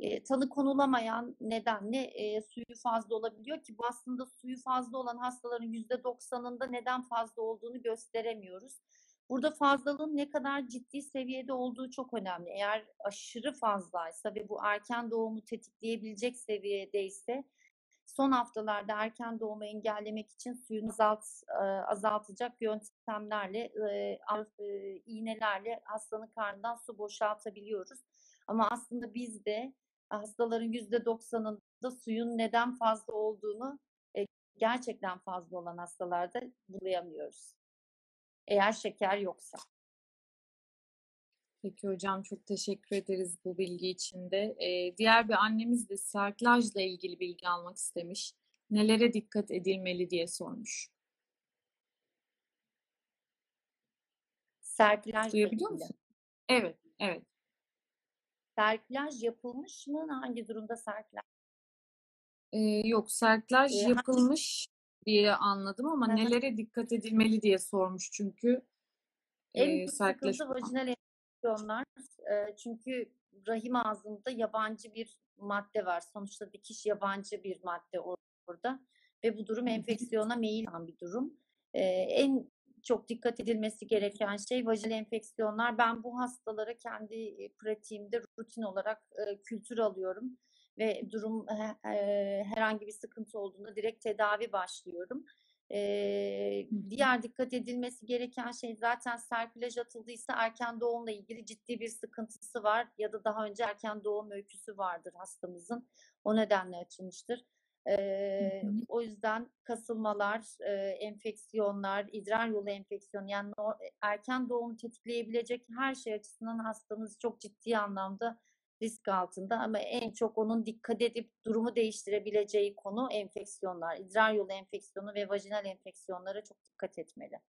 E, tanı konulamayan nedenle e, suyu fazla olabiliyor ki bu aslında suyu fazla olan hastaların %90'ında neden fazla olduğunu gösteremiyoruz. Burada fazlalığın ne kadar ciddi seviyede olduğu çok önemli. Eğer aşırı fazlaysa ve bu erken doğumu tetikleyebilecek seviyedeyse son haftalarda erken doğumu engellemek için suyunu azalt, azaltacak yöntemlerle, iğnelerle hastanın karnından su boşaltabiliyoruz. Ama aslında biz de hastaların yüzde doksanında suyun neden fazla olduğunu gerçekten fazla olan hastalarda bulayamıyoruz. Eğer şeker yoksa. Peki hocam çok teşekkür ederiz bu bilgi için de. Ee, diğer bir annemiz de serklajla ilgili bilgi almak istemiş. Nelere dikkat edilmeli diye sormuş. Serklaj Duyabiliyor musun? Evet, evet. Serklaj yapılmış mı? Hangi durumda serklaj? Ee, yok, serklaj ee, yapılmış diye anladım ama nelere dikkat edilmeli diye sormuş çünkü. En büyük sıkıntı vajinal enfeksiyonlar. E, çünkü rahim ağzında yabancı bir madde var. Sonuçta dikiş yabancı bir madde orada ve bu durum enfeksiyona meyil olan bir durum. E, en çok dikkat edilmesi gereken şey vajinal enfeksiyonlar. Ben bu hastalara kendi pratiğimde rutin olarak e, kültür alıyorum ve durum e, herhangi bir sıkıntı olduğunda direkt tedavi başlıyorum. Ee, diğer dikkat edilmesi gereken şey zaten serpilaj atıldıysa erken doğumla ilgili ciddi bir sıkıntısı var ya da daha önce erken doğum öyküsü vardır hastamızın. O nedenle açılmıştır. Ee, o yüzden kasılmalar, e, enfeksiyonlar, idrar yolu enfeksiyonu yani erken doğum tetikleyebilecek her şey açısından hastamız çok ciddi anlamda risk altında ama en çok onun dikkat edip durumu değiştirebileceği konu enfeksiyonlar. İdrar yolu enfeksiyonu ve vajinal enfeksiyonlara çok dikkat etmeli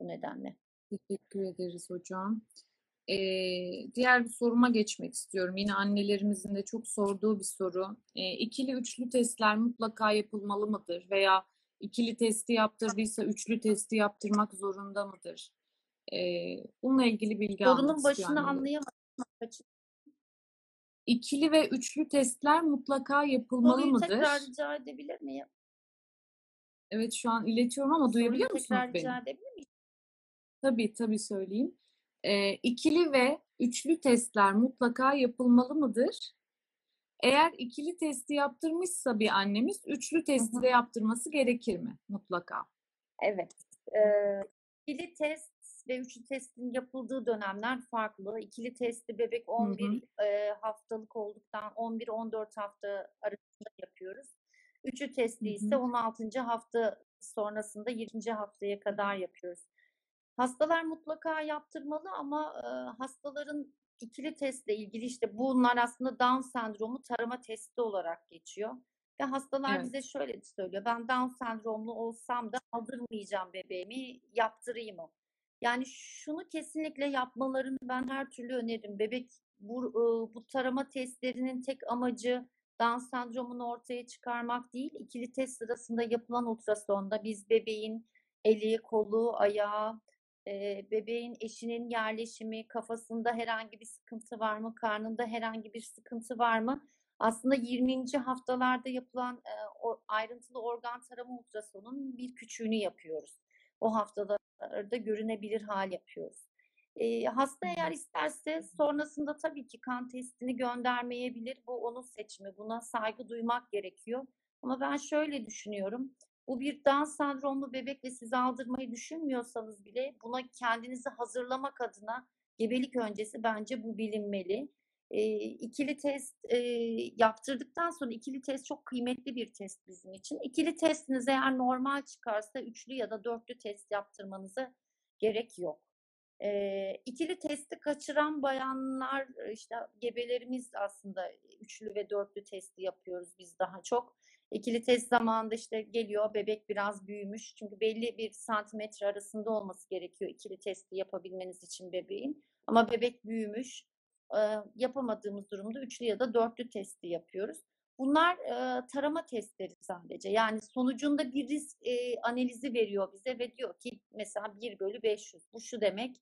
bu nedenle. Teşekkür ederiz hocam. Ee, diğer bir soruma geçmek istiyorum. Yine annelerimizin de çok sorduğu bir soru. Ee, ikili üçlü testler mutlaka yapılmalı mıdır? Veya ikili testi yaptırdıysa üçlü testi yaptırmak zorunda mıdır? Ee, bununla ilgili bilgi Sorunun almak başını anlayamadım ikili ve üçlü testler mutlaka yapılmalı Soruyu mıdır? tekrar rica edebilir miyim? Evet şu an iletiyorum ama duyabiliyor Soruyu musunuz tekrar beni? rica edebilir miyim? Tabii tabii söyleyeyim. Ee, ikili ve üçlü testler mutlaka yapılmalı mıdır? Eğer ikili testi yaptırmışsa bir annemiz üçlü testi de yaptırması gerekir mi mutlaka? Evet. Ee, ikili test ve üçlü testin yapıldığı dönemler farklı. İkili testi bebek 11 e, haftalık olduktan 11-14 hafta arasında yapıyoruz. Üçü testi ise 16. hafta sonrasında 20. haftaya kadar yapıyoruz. Hastalar mutlaka yaptırmalı ama e, hastaların ikili testle ilgili işte bunlar aslında Down sendromu tarama testi olarak geçiyor. Ve hastalar Evet. bize şöyle söylüyor. Ben Down sendromlu olsam da aldırmayacağım bebeğimi, yaptırayım mı? Yani şunu kesinlikle yapmalarını ben her türlü öneririm. Bebek bu, bu tarama testlerinin tek amacı Down sendromunu ortaya çıkarmak değil. İkili test sırasında yapılan ultrasonda biz bebeğin eli, kolu, ayağı, e, bebeğin eşinin yerleşimi, kafasında herhangi bir sıkıntı var mı, karnında herhangi bir sıkıntı var mı? Aslında 20. haftalarda yapılan e, ayrıntılı organ tarama ultrasonun bir küçüğünü yapıyoruz. O haftalarda görünebilir hal yapıyoruz. E, hasta eğer isterse sonrasında tabii ki kan testini göndermeyebilir. Bu onun seçimi. Buna saygı duymak gerekiyor. Ama ben şöyle düşünüyorum. Bu bir Down sendromlu bebekle siz aldırmayı düşünmüyorsanız bile buna kendinizi hazırlamak adına gebelik öncesi bence bu bilinmeli. E, ikili test e, yaptırdıktan sonra ikili test çok kıymetli bir test bizim için. İkili testiniz eğer normal çıkarsa üçlü ya da dörtlü test yaptırmanıza gerek yok. E, ikili testi kaçıran bayanlar işte gebelerimiz aslında üçlü ve dörtlü testi yapıyoruz biz daha çok. İkili test zamanında işte geliyor bebek biraz büyümüş. Çünkü belli bir santimetre arasında olması gerekiyor ikili testi yapabilmeniz için bebeğin. Ama bebek büyümüş. E, yapamadığımız durumda üçlü ya da dörtlü testi yapıyoruz. Bunlar e, tarama testleri sadece. Yani sonucunda bir risk e, analizi veriyor bize ve diyor ki mesela 1 bölü 500. Bu şu demek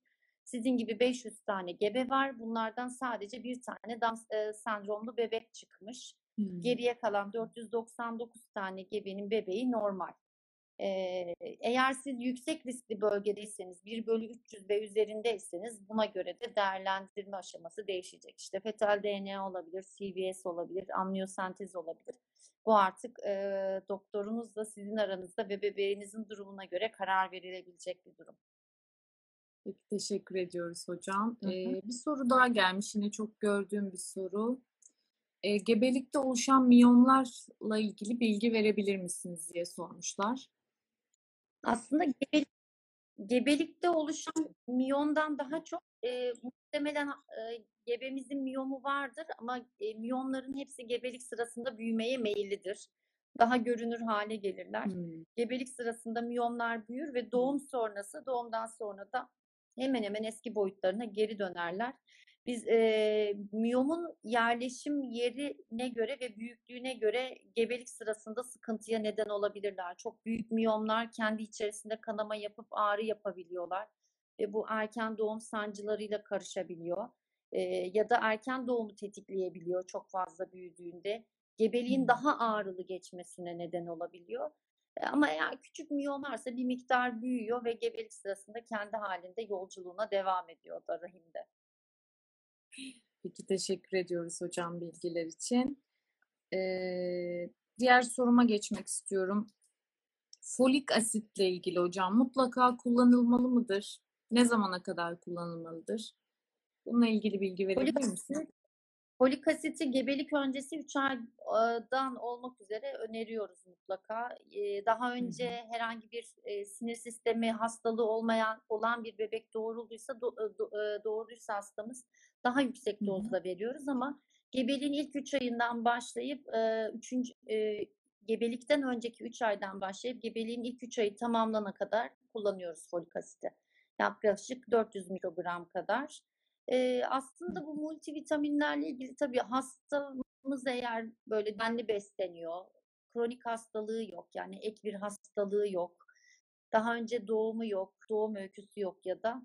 sizin gibi 500 tane gebe var. Bunlardan sadece bir tane Down e, sendromlu bebek çıkmış. Hmm. Geriye kalan 499 tane gebenin bebeği normal. Ee, eğer siz yüksek riskli bölgedeyseniz 1 bölü 300 ve üzerindeyseniz buna göre de değerlendirme aşaması değişecek. İşte fetal DNA olabilir, CVS olabilir, amniyosentez olabilir. Bu artık e, doktorunuzla sizin aranızda ve bebeğinizin durumuna göre karar verilebilecek bir durum. Peki teşekkür ediyoruz hocam. Hı hı. Ee, bir soru daha gelmiş yine çok gördüğüm bir soru. Ee, gebelikte oluşan miyomlarla ilgili bilgi verebilir misiniz diye sormuşlar. Aslında gebe- gebelikte oluşan miyomdan daha çok e, muhtemelen e, gebemizin miyomu vardır ama e, miyomların hepsi gebelik sırasında büyümeye meyillidir. Daha görünür hale gelirler. Hmm. Gebelik sırasında miyomlar büyür ve doğum sonrası, doğumdan sonra da hemen hemen eski boyutlarına geri dönerler. Biz e, miyomun yerleşim yerine göre ve büyüklüğüne göre gebelik sırasında sıkıntıya neden olabilirler. Çok büyük miyomlar kendi içerisinde kanama yapıp ağrı yapabiliyorlar ve bu erken doğum sancılarıyla karışabiliyor. E, ya da erken doğumu tetikleyebiliyor çok fazla büyüdüğünde. Gebeliğin Hmm. daha ağrılı geçmesine neden olabiliyor. E, Ama eğer küçük miyomlarsa bir miktar büyüyor ve gebelik sırasında kendi halinde yolculuğuna devam ediyor da rahimde. Peki teşekkür ediyoruz hocam bilgiler için. Ee, diğer soruma geçmek istiyorum. Folik asitle ilgili hocam mutlaka kullanılmalı mıdır? Ne zamana kadar kullanılmalıdır? Bununla ilgili bilgi verebilir misiniz? Folik asiti gebelik öncesi 3 aydan olmak üzere öneriyoruz mutlaka. Daha önce herhangi bir sinir sistemi hastalığı olmayan olan bir bebek doğurulduysa do- do- doğurduysa hastamız daha yüksek dozda veriyoruz ama gebeliğin ilk 3 ayından başlayıp e, üçüncü, e, gebelikten önceki 3 aydan başlayıp gebeliğin ilk 3 ayı tamamlana kadar kullanıyoruz folik asiti. Yaklaşık 400 mikrogram kadar. Ee, aslında bu multivitaminlerle ilgili tabii hastamız eğer böyle düzenli besleniyor, kronik hastalığı yok yani ek bir hastalığı yok, daha önce doğumu yok, doğum öyküsü yok ya da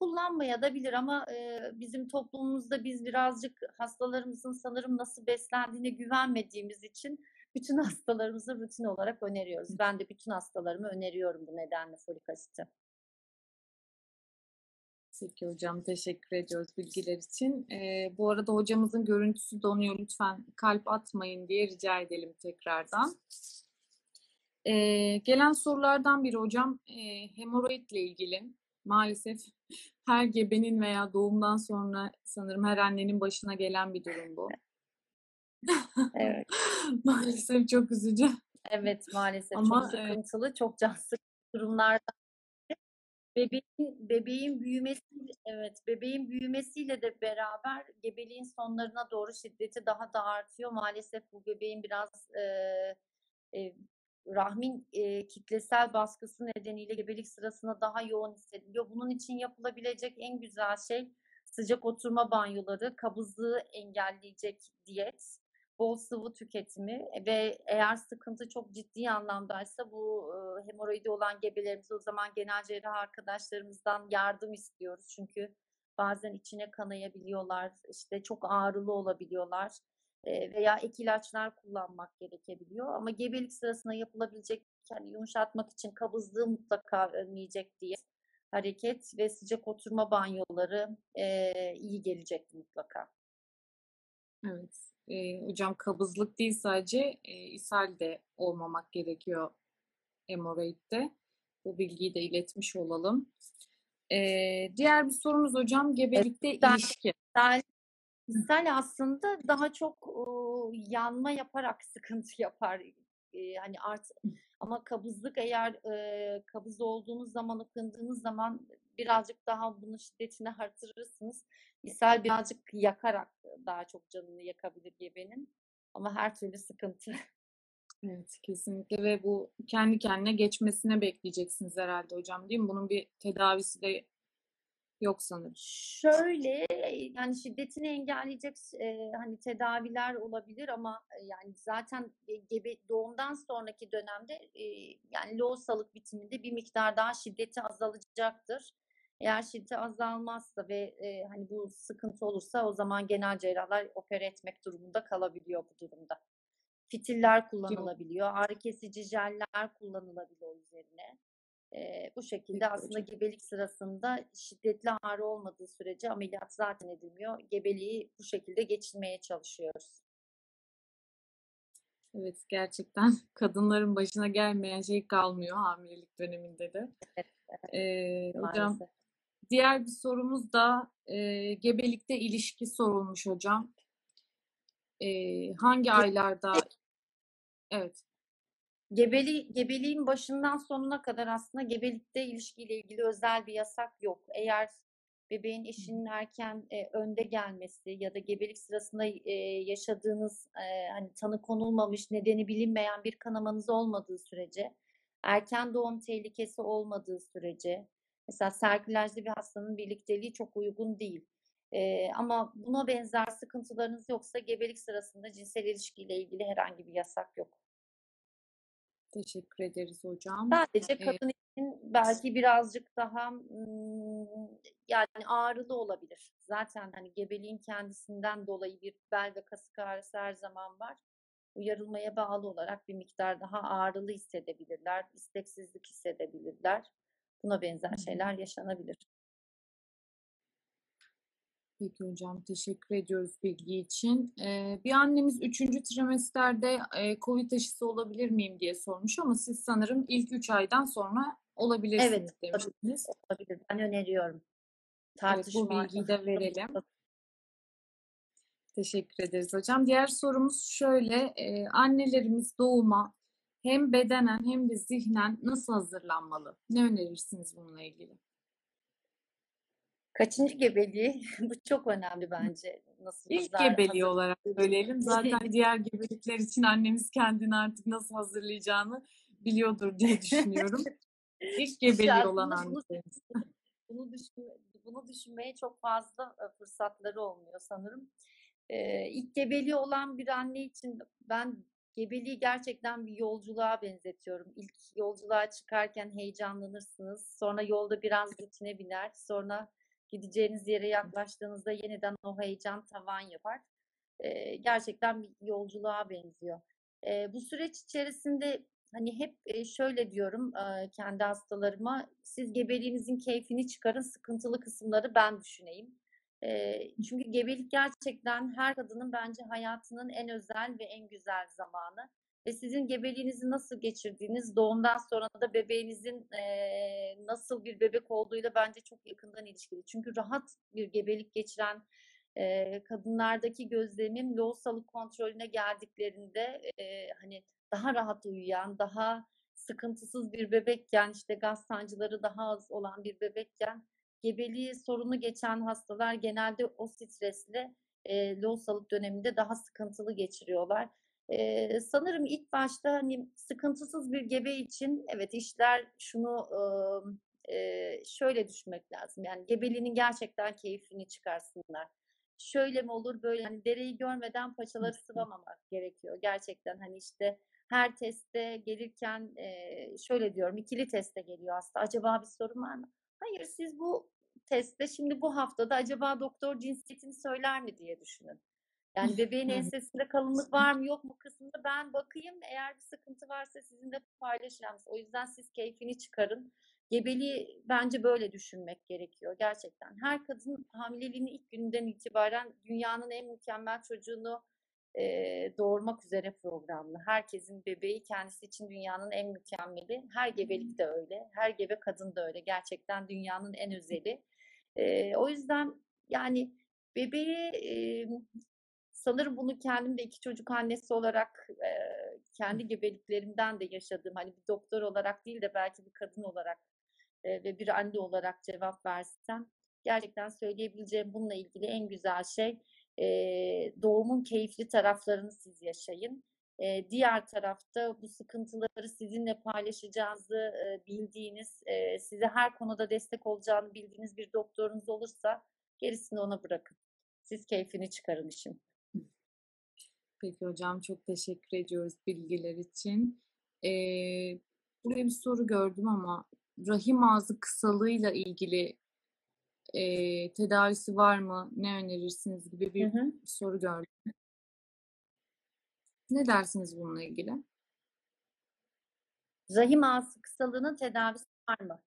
kullanmaya da bilir ama e, bizim toplumumuzda biz birazcık hastalarımızın sanırım nasıl beslendiğine güvenmediğimiz için bütün hastalarımıza rutin olarak öneriyoruz. Ben de bütün hastalarıma öneriyorum bu nedenle folik asiti. Peki hocam teşekkür ediyoruz bilgiler için. Ee, bu arada hocamızın görüntüsü donuyor. Lütfen kalp atmayın diye rica edelim tekrardan. Ee, gelen sorulardan biri hocam e, hemoroidle ilgili. Maalesef her gebenin veya doğumdan sonra sanırım her annenin başına gelen bir durum bu. Evet. Maalesef çok üzücü. Evet maalesef Ama çok sıkıntılı, çok can sıkıcı durumlardan. Bebeğin, bebeğin büyümesi, evet bebeğin büyümesiyle de beraber gebeliğin sonlarına doğru şiddeti daha da artıyor. Maalesef bu bebeğin biraz e, e, rahmin e, kitlesel baskısı nedeniyle gebelik sırasında daha yoğun hissediliyor. Bunun için yapılabilecek en güzel şey sıcak oturma banyoları, kabızlığı engelleyecek diyet, bol sıvı tüketimi ve eğer sıkıntı çok ciddi anlamdaysa bu e, hemoroidi olan gebelerimize o zaman genel cerrah arkadaşlarımızdan yardım istiyoruz. Çünkü bazen içine kanayabiliyorlar, işte çok ağrılı olabiliyorlar e, veya ek ilaçlar kullanmak gerekebiliyor. Ama gebelik sırasında yapılabilecek yani yumuşatmak için kabızlığı mutlaka önleyecek diye hareket ve sıcak oturma banyoları e, iyi gelecek mutlaka. Evet. Ee, hocam kabızlık değil sadece e, ishal de olmamak gerekiyor hemoroidde. Bu bilgiyi de iletmiş olalım. Ee, diğer bir sorumuz hocam gebelikte ben- ilişki. İshal, ishal aslında daha çok e, yanma yaparak sıkıntı yapar. E, hani art ama kabızlık eğer e, kabız olduğunuz zaman ıkındığınız zaman birazcık daha bunun şiddetini artırırsınız. İshal birazcık yakarak daha çok canını yakabilir gebenin. Ama her türlü sıkıntı. Evet, kesinlikle ve bu kendi kendine geçmesine bekleyeceksiniz herhalde hocam değil mi? Bunun bir tedavisi de yok sanırım. Şöyle yani şiddetini engelleyecek e, hani tedaviler olabilir ama e, yani zaten e, gebe doğumdan sonraki dönemde e, yani lohusalık bitiminde bir miktar daha şiddeti azalacaktır. Eğer şiddeti azalmazsa ve e, hani bu sıkıntı olursa o zaman genel cerrahlar opere etmek durumunda kalabiliyor bu durumda. Fitiller kullanılabiliyor, ağrı kesici jeller kullanılabiliyor üzerine. Ee, bu şekilde aslında gebelik sırasında şiddetli ağrı olmadığı sürece ameliyat zaten edilmiyor. Gebeliği bu şekilde geçirmeye çalışıyoruz. Evet, gerçekten kadınların başına gelmeyen şey kalmıyor hamilelik döneminde de. Evet, Ee, hocam. Diğer bir sorumuz da e, gebelikte ilişki sorulmuş hocam. Ee, hangi aylarda? Evet. Gebeli, gebeliğin başından sonuna kadar aslında gebelikte ilişkiyle ilgili özel bir yasak yok. Eğer bebeğin eşinin erken e, önde gelmesi ya da gebelik sırasında e, yaşadığınız e, hani tanı konulmamış, nedeni bilinmeyen bir kanamanız olmadığı sürece, erken doğum tehlikesi olmadığı sürece, mesela serkülajlı bir hastanın birlikteliği çok uygun değil. E, ama buna benzer sıkıntılarınız yoksa gebelik sırasında cinsel ilişkiyle ilgili herhangi bir yasak yok. Teşekkür ederiz hocam. Sadece Ee, kadın için belki birazcık daha yani ağrılı olabilir. Zaten hani gebeliğin kendisinden dolayı bir bel ve kasık ağrısı her zaman var. Uyarılmaya bağlı olarak bir miktar daha ağrılı hissedebilirler, isteksizlik hissedebilirler. Buna benzer şeyler yaşanabilir. Peki hocam teşekkür ediyoruz bilgi için. Ee, bir annemiz 3. trimesterde e, COVID aşısı olabilir miyim diye sormuş ama siz sanırım ilk 3 aydan sonra olabilirsiniz Evet, demiştiniz. Olabilir. Ben öneriyorum. Evet, bu Tartışma bilgiyi de verelim. Teşekkür ederiz hocam. Diğer sorumuz şöyle. e, annelerimiz doğuma hem bedenen hem de zihnen nasıl hazırlanmalı? Ne önerirsiniz bununla ilgili? Kaçıncı gebeliği? Bu çok önemli bence. Nasıl İlk gebeliği hazır- olarak söyleyelim. Zaten diğer gebelikler için annemiz kendini artık nasıl hazırlayacağını biliyordur diye düşünüyorum. İlk gebeliği olan annelerimiz. bunu düşünme, bunu düşünmeye çok fazla e, fırsatları olmuyor sanırım. Ee, ilk gebeliği olan bir anne için ben gebeliği gerçekten bir yolculuğa benzetiyorum. İlk yolculuğa çıkarken heyecanlanırsınız. Sonra yolda biraz rutine biner. Sonra gideceğiniz yere yaklaştığınızda yeniden o heyecan tavan yapar. Ee, gerçekten bir yolculuğa benziyor. Ee, bu süreç içerisinde hani hep e, şöyle diyorum e, kendi hastalarıma siz gebeliğinizin keyfini çıkarın sıkıntılı kısımları ben düşüneyim. Çünkü gebelik gerçekten her kadının bence hayatının en özel ve en güzel zamanı. ve sizin gebeliğinizi nasıl geçirdiğiniz, doğumdan sonra da bebeğinizin nasıl bir bebek olduğuyla bence çok yakından ilişkili. Çünkü rahat bir gebelik geçiren kadınlardaki gözlemim lohusalık kontrolüne geldiklerinde hani daha rahat uyuyan, daha sıkıntısız bir bebekken, işte gaz sancıları daha az olan bir bebekken gebeliği sorunu geçen hastalar genelde o stresle eee lohusalık döneminde daha sıkıntılı geçiriyorlar. Eee, sanırım ilk başta hani sıkıntısız bir gebe için evet işler şunu eee, şöyle düşünmek lazım. Yani gebeliğinin gerçekten keyfini çıkarsınlar. Şöyle mi olur, böyle hani dereyi görmeden paçaları sıvamamak gerekiyor. Gerçekten hani işte her teste gelirken eee, şöyle diyorum, ikili teste geliyor hasta. Acaba bir sorun var mı? Hayır, siz bu testte şimdi bu haftada acaba doktor cinsiyetini söyler mi diye düşünün. Yani bebeğin ensesinde kalınlık var mı yok mu kısmında ben bakayım. Eğer bir sıkıntı varsa sizinle paylaşacağım. O yüzden siz keyfini çıkarın. Gebeliği bence böyle düşünmek gerekiyor gerçekten. Her kadın hamileliğinin ilk gününden itibaren dünyanın en mükemmel çocuğunu eee, doğurmak üzere programlı. Herkesin bebeği kendisi için dünyanın en mükemmeli. Her gebelik de öyle. Her gebe kadın da öyle. Gerçekten dünyanın en özeli. Eee, o yüzden yani bebeği eee, sanırım bunu kendim de iki çocuk annesi olarak eee, kendi gebeliklerimden de yaşadığım hani bir doktor olarak değil de belki bir kadın olarak eee, ve bir anne olarak cevap versem gerçekten söyleyebileceğim bununla ilgili en güzel şey eee, doğumun keyifli taraflarını siz yaşayın. Eee, diğer tarafta bu sıkıntıları sizinle paylaşacağınızı eee, bildiğiniz, eee, size her konuda destek olacağını bildiğiniz bir doktorunuz olursa gerisini ona bırakın. Siz keyfini çıkarın işin. Peki hocam çok teşekkür ediyoruz bilgiler için. Ee, buraya bir soru gördüm ama rahim ağzı kısalığıyla ilgili e, tedavisi var mı? Ne önerirsiniz gibi Hı bir hı. soru gördüm. Ne dersiniz bununla ilgili? Rahim ağzı kısalığının tedavisi var mı?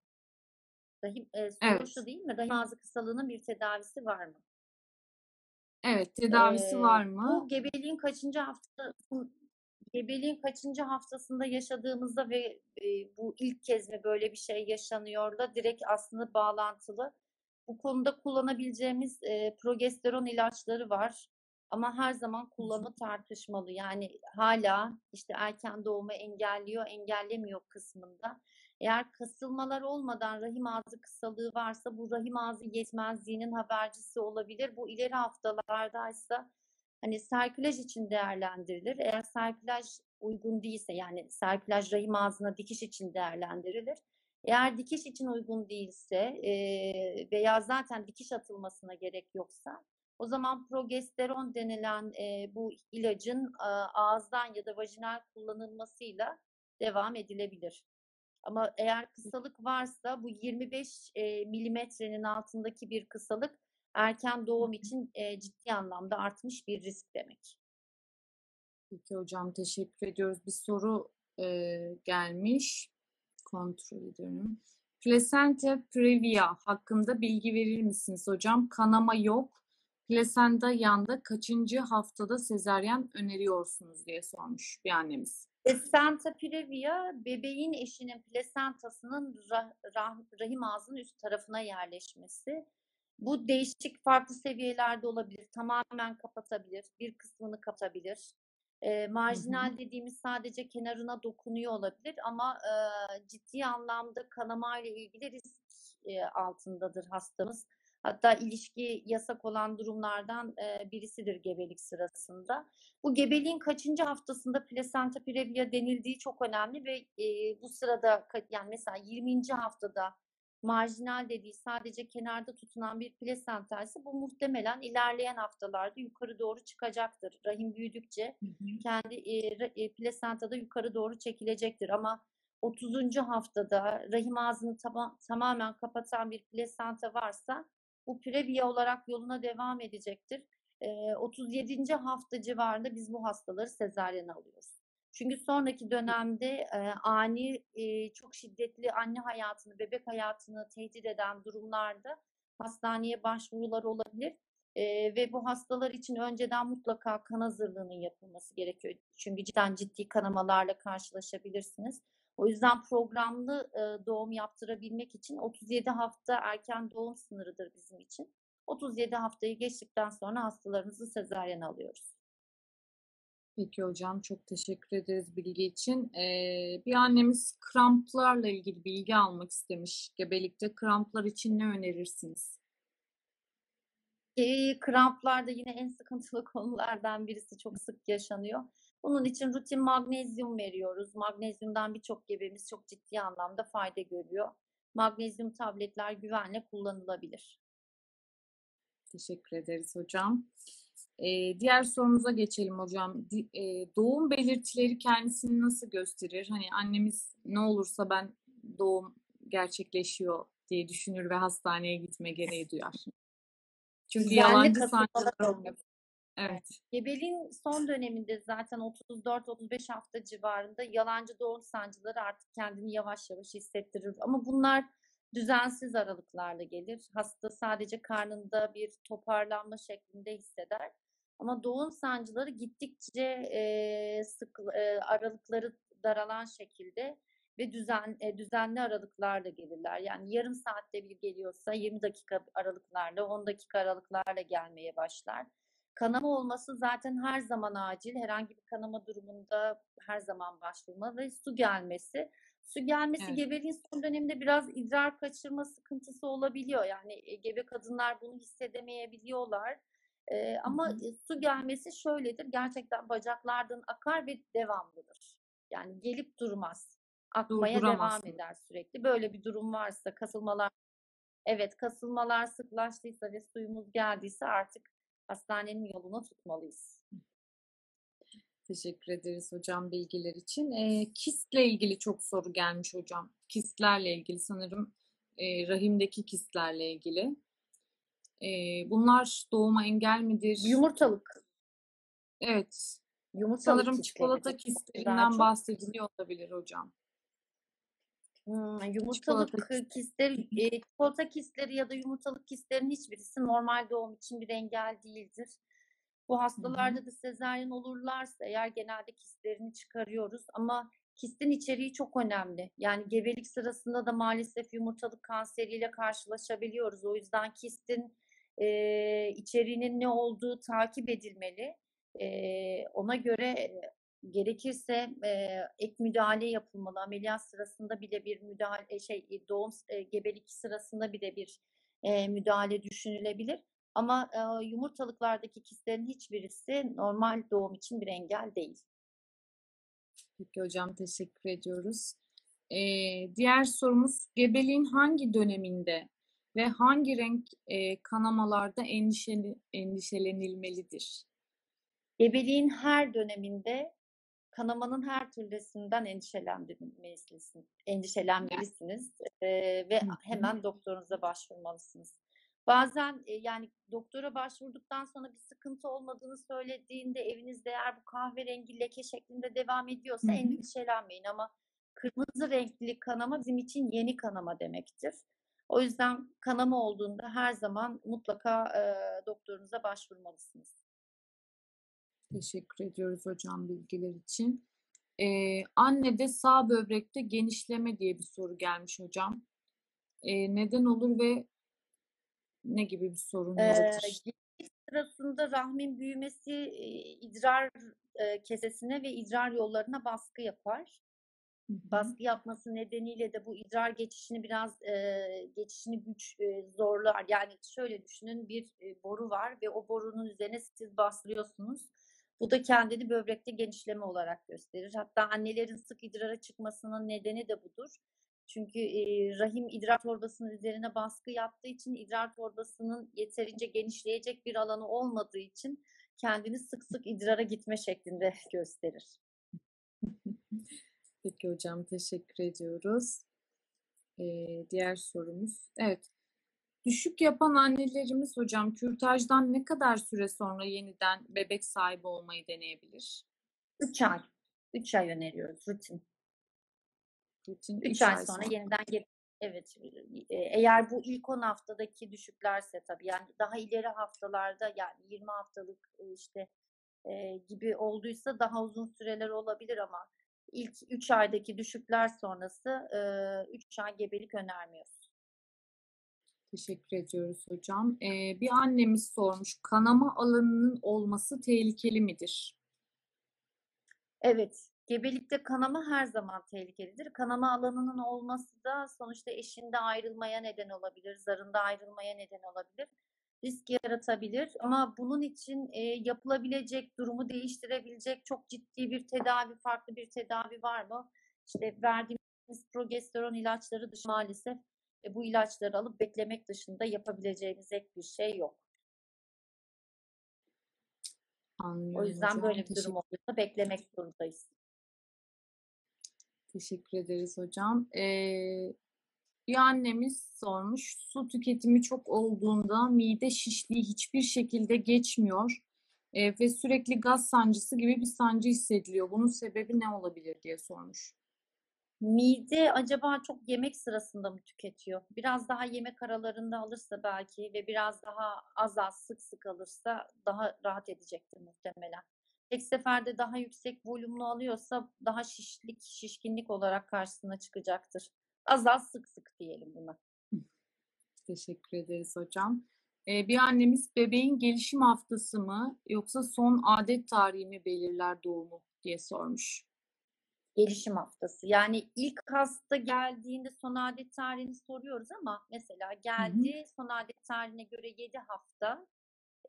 Rahim, eee, soru Evet. şu değil mi? Rahim ağzı kısalığının bir tedavisi var mı? Evet, tedavisi Eee, var mı? bu gebeliğin kaçıncı hafta gebeliğin kaçıncı haftasında yaşadığımızda ve eee, bu ilk kez mi böyle bir şey yaşanıyorla direkt aslında bağlantılı. Bu konuda kullanabileceğimiz eee, progesteron ilaçları var. Ama her zaman kullanımı tartışmalı. Yani hala işte erken doğumu engelliyor, engellemiyor kısmında. Eğer kasılmalar olmadan rahim ağzı kısalığı varsa bu rahim ağzı yetmezliğinin habercisi olabilir. Bu ileri haftalardaysa hani serkülaj için değerlendirilir. Eğer serkülaj uygun değilse yani serkülaj rahim ağzına dikiş için değerlendirilir. Eğer dikiş için uygun değilse eee, veya zaten dikiş atılmasına gerek yoksa o zaman progesteron denilen eee, bu ilacın a, ağızdan ya da vajinal kullanılmasıyla devam edilebilir. Ama eğer kısalık varsa bu 25 eee, milimetrenin altındaki bir kısalık erken doğum için eee, ciddi anlamda artmış bir risk demek. Peki hocam teşekkür ediyoruz. Bir soru e, gelmiş. Kontrol ediyorum. Plasenta previa hakkında bilgi verir misiniz hocam? Kanama yok. Plasenta yanda kaçıncı haftada sezaryen öneriyorsunuz diye sormuş bir annemiz. Plasenta previa bebeğin eşinin plasentasının rah- rah- rahim ağzının üst tarafına yerleşmesi. Bu değişik farklı seviyelerde olabilir. Tamamen kapatabilir, bir kısmını kapatabilir. Ee, marjinal dediğimiz sadece kenarına dokunuyor olabilir ama e, ciddi anlamda kanama ile ilgili risk e, altındadır hastamız. Hatta ilişki yasak olan durumlardan e, birisidir gebelik sırasında. Bu gebeliğin kaçıncı haftasında plasenta previa denildiği çok önemli ve e, bu sırada yani mesela 20. haftada marjinal dediği sadece kenarda tutunan bir plasenta ise bu muhtemelen ilerleyen haftalarda yukarı doğru çıkacaktır. Rahim büyüdükçe kendi e, e, plasentada yukarı doğru çekilecektir ama 30. haftada rahim ağzını tama- tamamen kapatan bir plasenta varsa bu previa olarak yoluna devam edecektir. E, 37. hafta civarında biz bu hastaları sezaryen alıyoruz. Çünkü sonraki dönemde e, ani e, çok şiddetli anne hayatını, bebek hayatını tehdit eden durumlarda hastaneye başvurular olabilir. Ee, ve bu hastalar için önceden mutlaka kan hazırlığının yapılması gerekiyor. Çünkü cidden ciddi kanamalarla karşılaşabilirsiniz. O yüzden programlı e, doğum yaptırabilmek için 37 hafta erken doğum sınırıdır bizim için. 37 haftayı geçtikten sonra hastalarımızı sezaryen alıyoruz. Peki hocam çok teşekkür ederiz bilgi için. Ee, bir annemiz kramplarla ilgili bilgi almak istemiş. Gebelikte kramplar için ne önerirsiniz? E, kramplar da yine en sıkıntılı konulardan birisi çok sık yaşanıyor. Bunun için rutin magnezyum veriyoruz. Magnezyumdan birçok gebemiz çok ciddi anlamda fayda görüyor. Magnezyum tabletler güvenle kullanılabilir. Teşekkür ederiz hocam. Ee, diğer sorumuza geçelim hocam. Di- e, doğum belirtileri kendisini nasıl gösterir? Hani annemiz ne olursa ben doğum gerçekleşiyor diye düşünür ve hastaneye gitme gereği duyar. Çünkü Düzenli yalancı sancılar. Evet. Gebeliğin son döneminde zaten 34-35 hafta civarında yalancı doğum sancıları artık kendini yavaş yavaş hissettirir. Ama bunlar düzensiz aralıklarla gelir. Hasta sadece karnında bir toparlanma şeklinde hisseder. Ama doğum sancıları gittikçe e, sık e, aralıkları daralan şekilde ve düzen e, düzenli aralıklarla gelirler. Yani yarım saatte bir geliyorsa 20 dakika aralıklarla, 10 dakika aralıklarla gelmeye başlar. Kanama olması zaten her zaman acil. Herhangi bir kanama durumunda her zaman başvurma ve su gelmesi. Su gelmesi Evet. gebeliğin son döneminde biraz idrar kaçırma sıkıntısı olabiliyor. Yani e, gebe kadınlar bunu hissedemeyebiliyorlar. Ee, ama Hı hı. e, su gelmesi şöyledir. Gerçekten bacaklardan akar ve devamlıdır. Yani gelip durmaz. Akmaya devam eder sürekli. Böyle bir durum varsa kasılmalar Evet, kasılmalar sıklaştıysa ve suyumuz geldiyse artık hastanenin yolunu tutmalıyız. Teşekkür ederiz hocam bilgiler için. Ee, kistle ilgili çok soru gelmiş hocam. Kistlerle ilgili sanırım e, rahimdeki kistlerle ilgili. Ee, bunlar doğuma engel midir? Yumurtalık, Evet. yumurtalık Sanırım çikolata kistleridir. Daha kistlerinden bahsediliyor olabilir hocam. Hmm, Çikolata yumurtalık kist. kistleri, e, çikolata kistleri ya da yumurtalık kistlerin hiçbirisi normal doğum için bir engel değildir. Bu hastalarda da sezaryen olurlarsa eğer genelde kistlerini çıkarıyoruz ama kistin içeriği çok önemli. Yani gebelik sırasında da maalesef yumurtalık kanseriyle karşılaşabiliyoruz. O yüzden kistin e, içeriğinin ne olduğu takip edilmeli. E, ona göre gerekirse e, ek müdahale yapılmalı. Ameliyat sırasında bile bir müdahale şey doğum e, gebelik sırasında bile bir e, müdahale düşünülebilir. Ama e, yumurtalıklardaki kistlerin hiçbirisi normal doğum için bir engel değil. Peki hocam teşekkür ediyoruz. Ee, diğer sorumuz gebeliğin hangi döneminde ve hangi renk e, kanamalarda endişeli, endişelenilmelidir? Gebeliğin her döneminde kanamanın her türlüsünden endişelenmelisiniz. Endişelenmelisiniz e, ve hemen doktorunuza başvurmalısınız. Bazen e, yani doktora başvurduktan sonra bir sıkıntı olmadığını söylediğinde evinizde eğer bu kahverengi leke şeklinde devam ediyorsa hı. endişelenmeyin ama kırmızı renkli kanama bizim için yeni kanama demektir. O yüzden kanama olduğunda her zaman mutlaka e, doktorunuza başvurmalısınız. Teşekkür ediyoruz hocam bilgiler için. Ee, annede sağ böbrekte genişleme diye bir soru gelmiş hocam. Ee, neden olur ve ne gibi bir sorun Ee, yaratır? gebelik sırasında rahmin büyümesi idrar kesesine ve idrar yollarına baskı yapar. Hı hı. Baskı yapması nedeniyle de bu idrar geçişini biraz e, geçişini güç e, zorlar. Yani şöyle düşünün bir e, boru var ve o borunun üzerine siz bastırıyorsunuz. Bu da kendini böbrekte genişleme olarak gösterir. Hatta annelerin sık idrara çıkmasının nedeni de budur. Çünkü e, rahim idrar torbasının üzerine baskı yaptığı için idrar torbasının yeterince genişleyecek bir alanı olmadığı için kendini sık sık idrara gitme şeklinde gösterir. Peki hocam teşekkür ediyoruz. Ee, diğer sorumuz. Evet. Düşük yapan annelerimiz hocam kürtajdan ne kadar süre sonra yeniden bebek sahibi olmayı deneyebilir? 3 ay. 3 ay öneriyoruz rutin. Rutin 3 üç ay ay sonra sonra. yeniden Evet, e, eğer bu ilk 10 haftadaki düşüklerse tabii yani daha ileri haftalarda yani 20 haftalık e, işte e, gibi olduysa daha uzun süreler olabilir ama ilk 3 aydaki düşükler sonrası 3 ay gebelik önermiyoruz. Teşekkür ediyoruz hocam. Ee, bir annemiz sormuş, kanama alanının olması tehlikeli midir? Evet, gebelikte kanama her zaman tehlikelidir. Kanama alanının olması da sonuçta eşinde ayrılmaya neden olabilir, zarında ayrılmaya neden olabilir. Risk yaratabilir ama bunun için e, yapılabilecek, durumu değiştirebilecek çok ciddi bir tedavi, farklı bir tedavi var mı? İşte verdiğimiz progesteron ilaçları dışında maalesef e, bu ilaçları alıp beklemek dışında yapabileceğimiz ek bir şey yok. Anlıyorum O yüzden hocam. böyle bir durum olduğunda beklemek zorundayız. teşekkür ederiz hocam. Ee, bir annemiz sormuş, su tüketimi çok olduğunda mide şişliği hiçbir şekilde geçmiyor ee, ve sürekli gaz sancısı gibi bir sancı hissediliyor. Bunun sebebi ne olabilir diye sormuş. Mide acaba çok yemek sırasında mı tüketiyor? Biraz daha yemek aralarında alırsa belki ve biraz daha az az sık sık alırsa daha rahat edecektir muhtemelen. Tek seferde daha yüksek volümlü alıyorsa daha şişlik, şişkinlik olarak karşısına çıkacaktır. Az az sık sık diyelim buna. Teşekkür ederiz hocam. Ee, bir annemiz bebeğin gelişim haftası mı yoksa son adet tarihi mi belirler doğumu diye sormuş. Gelişim haftası. Yani ilk hasta geldiğinde son adet tarihini soruyoruz ama mesela geldi son adet tarihine göre 7 hafta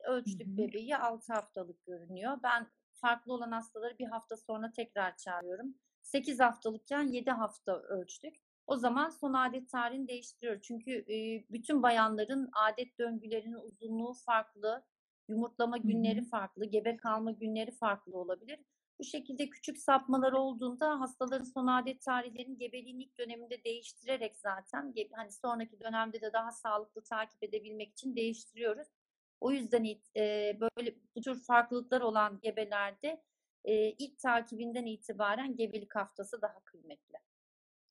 ölçtük Hı hı. bebeği 6 haftalık görünüyor. Ben farklı olan hastaları bir hafta sonra tekrar çağırıyorum. 8 haftalıkken 7 hafta ölçtük. O zaman son adet tarihini değiştiriyor. Çünkü e, bütün bayanların adet döngülerinin uzunluğu farklı, yumurtlama günleri farklı, gebe kalma günleri farklı olabilir. Bu şekilde küçük sapmalar olduğunda hastaların son adet tarihlerini gebeliğin ilk döneminde değiştirerek zaten hani sonraki dönemde de daha sağlıklı takip edebilmek için değiştiriyoruz. O yüzden e, böyle bu tür farklılıklar olan gebelerde e, ilk takibinden itibaren gebelik haftası daha kıymetli.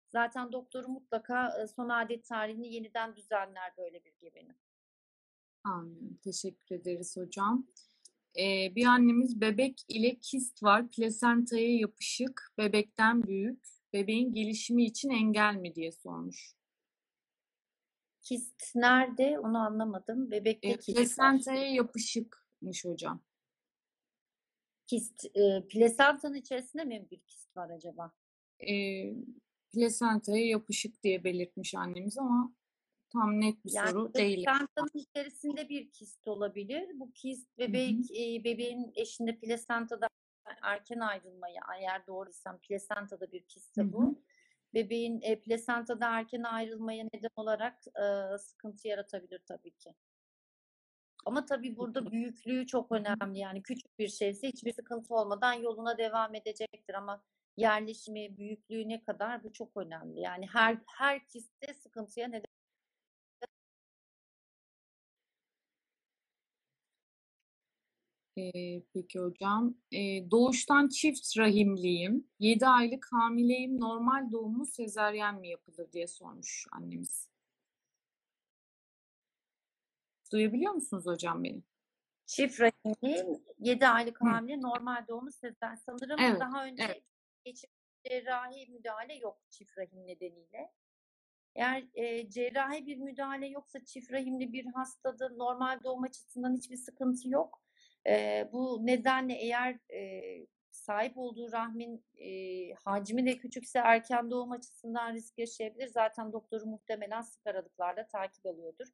Zaten doktoru mutlaka e, son adet tarihini yeniden düzenler böyle bir gebenin. Anlıyorum. Teşekkür ederiz hocam. Ee, bir annemiz bebek ile kist var. Plasentaya yapışık, bebekten büyük. Bebeğin gelişimi için engel mi diye sormuş. Kist nerede onu anlamadım. Bebekte Ee, kist var. plasentaya yapışıkmış hocam. Kist, e, plasentanın içerisinde mi bir kist var acaba? Ee, plasentaya yapışık diye belirtmiş annemiz ama tam net bir Yani soru değil. plasentanın içerisinde bir kist olabilir. Bu kist Hı hı. bebek e, bebeğin eşinde plasentada erken ayrılmayı eğer doğruysam plasentada bir Hı kistse hı. bu. Bebeğin e, plasentada erken ayrılmaya neden olarak e, sıkıntı yaratabilir tabii ki. Ama tabii burada büyüklüğü çok Hı hı. önemli. Yani küçük bir şeyse hiçbir sıkıntı olmadan yoluna devam edecektir ama yerleşimi, büyüklüğü ne kadar bu çok önemli. Yani her her kistte sıkıntıya neden Peki hocam. Doğuştan çift rahimliyim. 7 aylık hamileyim. Normal doğum mu sezaryen mi yapılır diye sormuş annemiz. Duyabiliyor musunuz hocam beni? Çift rahimli 7 aylık Hı. hamile normal doğumu sezaryen. Sanırım Evet, daha önce evet. geçip cerrahi müdahale yok çift rahim nedeniyle. Eğer e, cerrahi bir müdahale yoksa çift rahimli bir hastada normal doğum açısından hiçbir sıkıntı yok. E, bu nedenle eğer e, sahip olduğu rahmin e, hacmi de küçükse erken doğum açısından risk yaşayabilir. Zaten doktoru muhtemelen sık aralıklarla takip alıyordur.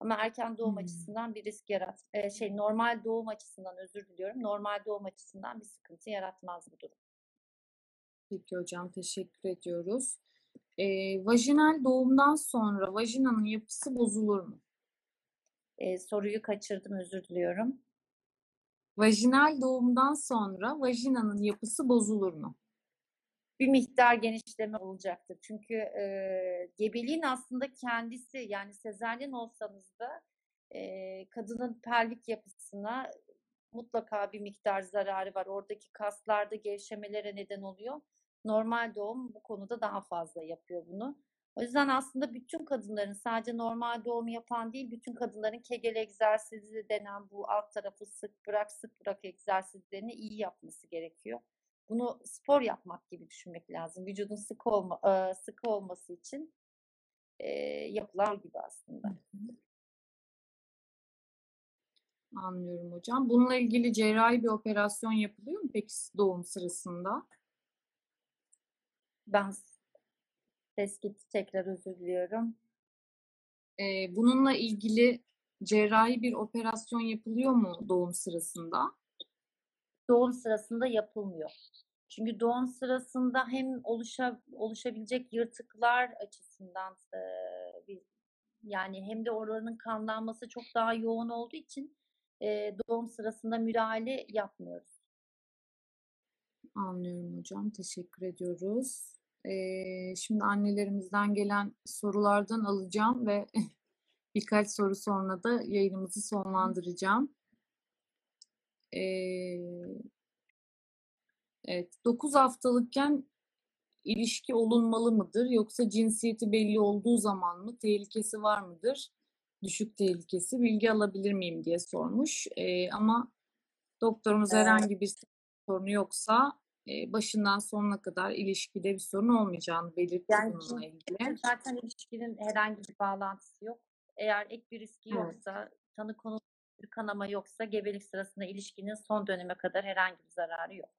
Ama erken doğum Hmm. açısından bir risk yarat, e, şey normal doğum açısından özür diliyorum. Normal doğum açısından bir sıkıntı yaratmaz bu durum. Peki hocam teşekkür ediyoruz. Ee, vajinal doğumdan sonra vajinanın yapısı bozulur mu? E, soruyu kaçırdım özür diliyorum. Vajinal doğumdan sonra vajinanın yapısı bozulur mu? bir miktar genişleme olacaktır. Çünkü e, gebeliğin aslında kendisi yani sezaryen olsanız da e, kadının pelvik yapısına mutlaka bir miktar zararı var. Oradaki kaslarda gevşemelere neden oluyor. Normal doğum bu konuda daha fazla yapıyor bunu. O yüzden aslında bütün kadınların sadece normal doğum yapan değil, bütün kadınların Kegel egzersizi denen bu alt tarafı sık bırak sık bırak egzersizlerini iyi yapması gerekiyor. Bunu spor yapmak gibi düşünmek lazım. Vücudun sık olma, e, sıkı olması için e, yapılar gibi aslında. Anlıyorum hocam. Bununla ilgili cerrahi bir operasyon yapılıyor mu peki doğum sırasında? Ben ses gitti tekrar özür diliyorum. Ee, bununla ilgili cerrahi bir operasyon yapılıyor mu doğum sırasında? Doğum sırasında yapılmıyor. Çünkü doğum sırasında hem oluşa, oluşabilecek yırtıklar açısından e, bir, yani hem de oranın kanlanması çok daha yoğun olduğu için e, doğum sırasında müdahale yapmıyoruz. Anlıyorum hocam. Teşekkür ediyoruz. Şimdi annelerimizden gelen sorulardan alacağım ve birkaç soru sonra da yayınımızı sonlandıracağım. Evet, 9 haftalıkken ilişki olunmalı mıdır yoksa cinsiyeti belli olduğu zaman mı tehlikesi var mıdır? Düşük tehlikesi bilgi alabilir miyim diye sormuş. Ee, ama doktorumuz herhangi bir sorunu yoksa e, başından sonuna kadar ilişkide bir sorun olmayacağını belirtti Yani bununla ilgili. zaten ilişkinin herhangi bir bağlantısı yok. Eğer ek bir riski Evet. yoksa, tanı bir kanama yoksa gebelik sırasında ilişkinin son döneme kadar herhangi bir zararı yok.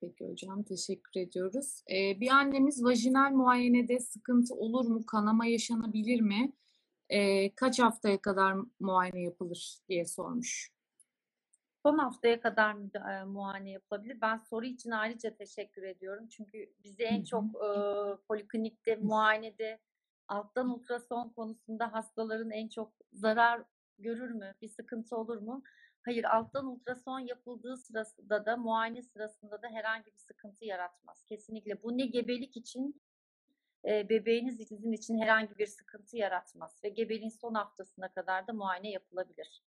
Peki hocam teşekkür ediyoruz. Ee, bir annemiz vajinal muayenede sıkıntı olur mu? Kanama yaşanabilir mi? Ee, kaç haftaya kadar muayene yapılır diye sormuş. Son haftaya kadar müda- muayene yapılabilir. Ben soru için ayrıca teşekkür ediyorum. Çünkü bizi en çok e, poliklinikte, muayenede, alttan ultrason konusunda hastaların en çok zarar görür mü? Bir sıkıntı olur mu? Hayır, alttan ultrason yapıldığı sırasında da, muayene sırasında da herhangi bir sıkıntı yaratmaz. Kesinlikle. Bu ne gebelik için, e, bebeğiniz sizin için herhangi bir sıkıntı yaratmaz. Ve gebeliğin son haftasına kadar da muayene yapılabilir.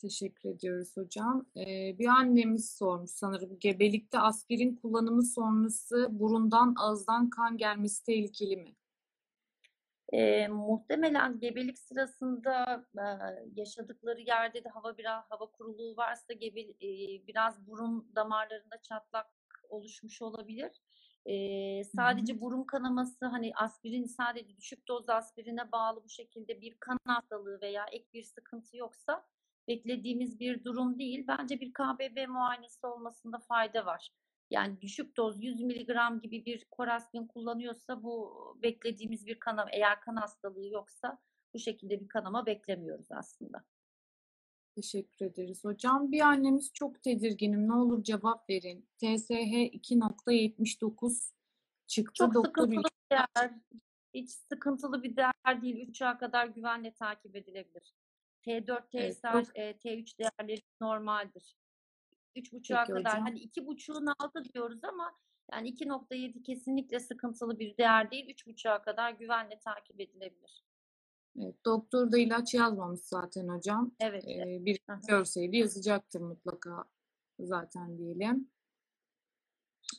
Teşekkür ediyoruz hocam. Ee, bir annemiz sormuş sanırım gebelikte aspirin kullanımı sonrası burundan ağızdan kan gelmesi tehlikeli mi? Eee, muhtemelen gebelik sırasında eee, yaşadıkları yerde de hava biraz hava kuruluğu varsa gebe, eee, biraz burun damarlarında çatlak oluşmuş olabilir. Eee, sadece burun kanaması hani aspirin sadece düşük doz aspirine bağlı bu şekilde bir kan hastalığı veya ek bir sıkıntı yoksa beklediğimiz bir durum değil. Bence bir KBB muayenesi olmasında fayda var. Yani düşük doz 100 miligram gibi bir korastin kullanıyorsa bu beklediğimiz bir kanama eğer kan hastalığı yoksa bu şekilde bir kanama beklemiyoruz aslında. Teşekkür ederiz hocam. Bir annemiz çok tedirginim. Ne olur cevap verin. TSH 2.79 çıktı. Çok Doktor sıkıntılı bir değer. Hiç sıkıntılı bir değer değil. 3'e kadar güvenle takip edilebilir. T4, Evet, T3, çok- e, T3 değerleri normaldir. 3.5'a Peki kadar. hocam. Hani 2.5'un altı diyoruz ama yani 2.7 kesinlikle sıkıntılı bir değer değil. 3.5'a kadar güvenle takip edilebilir. Evet, doktor da ilaç yazmamış zaten hocam. Evet. Ee, bir görseydi yazacaktır mutlaka zaten diyelim.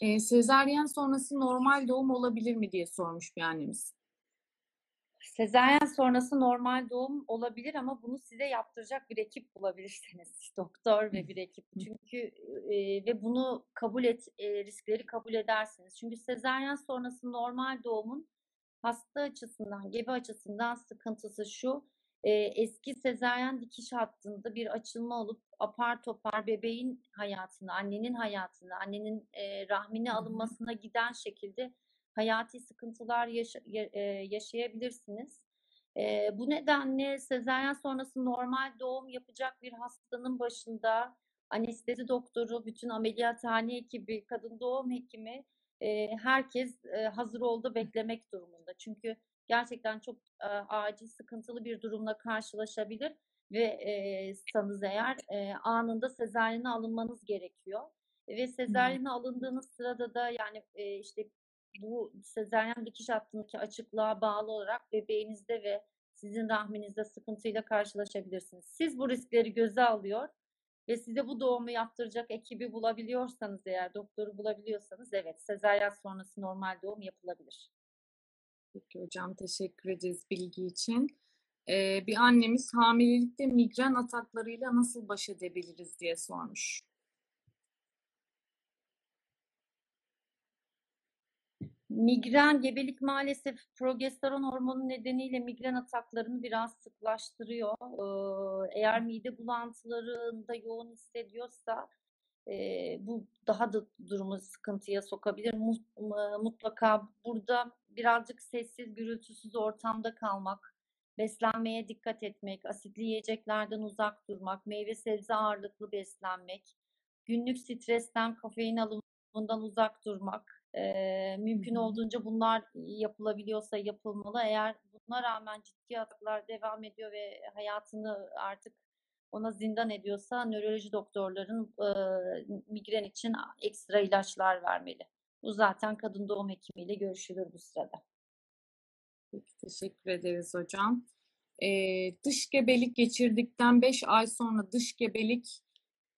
Ee, sezaryen sonrası normal doğum olabilir mi diye sormuş bir annemiz. Sezaryen sonrası normal doğum olabilir ama bunu size yaptıracak bir ekip bulabilirsiniz. Doktor ve bir ekip. Çünkü e, ve bunu kabul et, e, riskleri kabul edersiniz. Çünkü sezaryen sonrası normal doğumun hasta açısından, gebe açısından sıkıntısı şu. e, eski sezaryen dikiş hattında bir açılma olup apar topar bebeğin hayatını, annenin hayatını, annenin e, rahmine alınmasına giden şekilde hayati sıkıntılar yaşa- ya- e, yaşayabilirsiniz. E, bu nedenle sezaryen sonrası normal doğum yapacak bir hastanın başında anestezi doktoru, bütün ameliyathane ekibi, kadın doğum hekimi e, herkes e, hazır oldu beklemek durumunda. Çünkü gerçekten çok e, acil sıkıntılı bir durumla karşılaşabilir ve e, sanız eğer e, anında sezaryene alınmanız gerekiyor. Ve sezaryene alındığınız sırada da yani e, işte bu sezaryen dikiş hattındaki açıklığa bağlı olarak bebeğinizde ve sizin rahminizde sıkıntıyla karşılaşabilirsiniz. Siz bu riskleri göze alıyor ve size bu doğumu yaptıracak ekibi bulabiliyorsanız eğer doktoru bulabiliyorsanız evet sezaryen sonrası normal doğum yapılabilir. Peki hocam teşekkür ederiz bilgi için. Ee, bir annemiz hamilelikte migren ataklarıyla nasıl baş edebiliriz diye sormuş. Migren, gebelik maalesef progesteron hormonu nedeniyle migren ataklarını biraz sıklaştırıyor. Ee, eğer mide bulantılarında yoğun hissediyorsa e, bu daha da durumu sıkıntıya sokabilir. Mutlaka burada birazcık sessiz, gürültüsüz ortamda kalmak, beslenmeye dikkat etmek, asitli yiyeceklerden uzak durmak, meyve sebze ağırlıklı beslenmek, günlük stresten, kafein alımından uzak durmak, e, mümkün olduğunca bunlar yapılabiliyorsa yapılmalı. Eğer buna rağmen ciddi ataklar devam ediyor ve hayatını artık ona zindan ediyorsa nöroloji doktorların e, migren için ekstra ilaçlar vermeli. Bu zaten kadın doğum hekimiyle görüşülür bu sırada. Peki, teşekkür ederiz hocam. Ee, dış gebelik geçirdikten 5 ay sonra dış gebelik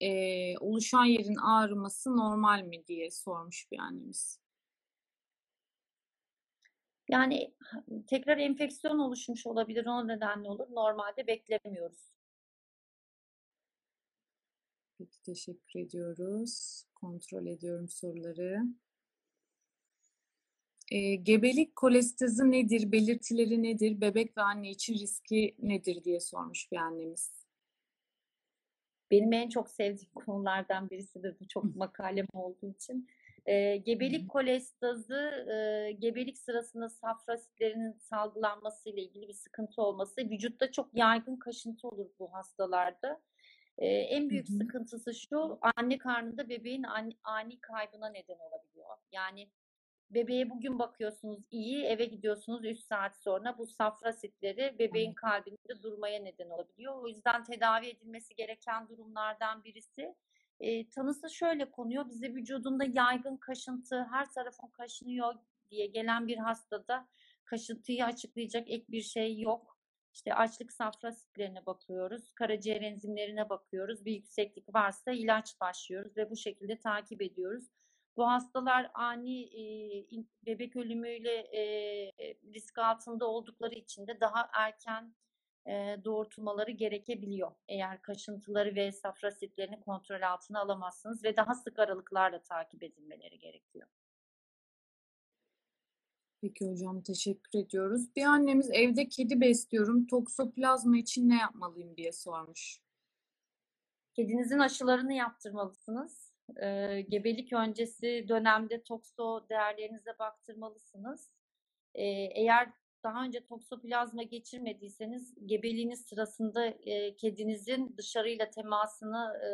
e, oluşan yerin ağrıması normal mi diye sormuş bir annemiz. Yani tekrar enfeksiyon oluşmuş olabilir, o nedenle olur. Normalde beklemiyoruz. Peki teşekkür ediyoruz. Kontrol ediyorum soruları. E, gebelik kolestezi nedir, belirtileri nedir, bebek ve anne için riski nedir diye sormuş bir annemiz. Benim en çok sevdiğim konulardan birisidir bu çok makalem olduğu için. E, gebelik kolestazı, e, gebelik sırasında safra asitlerinin salgılanması ile ilgili bir sıkıntı olması, vücutta çok yaygın kaşıntı olur bu hastalarda. E, en büyük Hı-hı. sıkıntısı şu, anne karnında bebeğin ani, ani kaybına neden olabiliyor. Yani bebeğe bugün bakıyorsunuz iyi, eve gidiyorsunuz 3 saat sonra bu safra asitleri bebeğin kalbinde durmaya neden olabiliyor. O yüzden tedavi edilmesi gereken durumlardan birisi e, tanısı şöyle konuyor. Bize vücudunda yaygın kaşıntı, her tarafın kaşınıyor diye gelen bir hastada kaşıntıyı açıklayacak ek bir şey yok. İşte açlık safra asitlerine bakıyoruz, karaciğer enzimlerine bakıyoruz. Bir yükseklik varsa ilaç başlıyoruz ve bu şekilde takip ediyoruz. Bu hastalar ani e, bebek ölümüyle e, risk altında oldukları için de daha erken e, doğurtulmaları gerekebiliyor. Eğer kaşıntıları ve safra asitlerini kontrol altına alamazsınız ve daha sık aralıklarla takip edilmeleri gerekiyor. Peki hocam teşekkür ediyoruz. Bir annemiz evde kedi besliyorum. Toksoplazma için ne yapmalıyım diye sormuş. Kedinizin aşılarını yaptırmalısınız. E, gebelik öncesi dönemde tokso değerlerinize baktırmalısınız. E, eğer daha önce toksoplazma geçirmediyseniz gebeliğiniz sırasında e, kedinizin dışarıyla temasını e,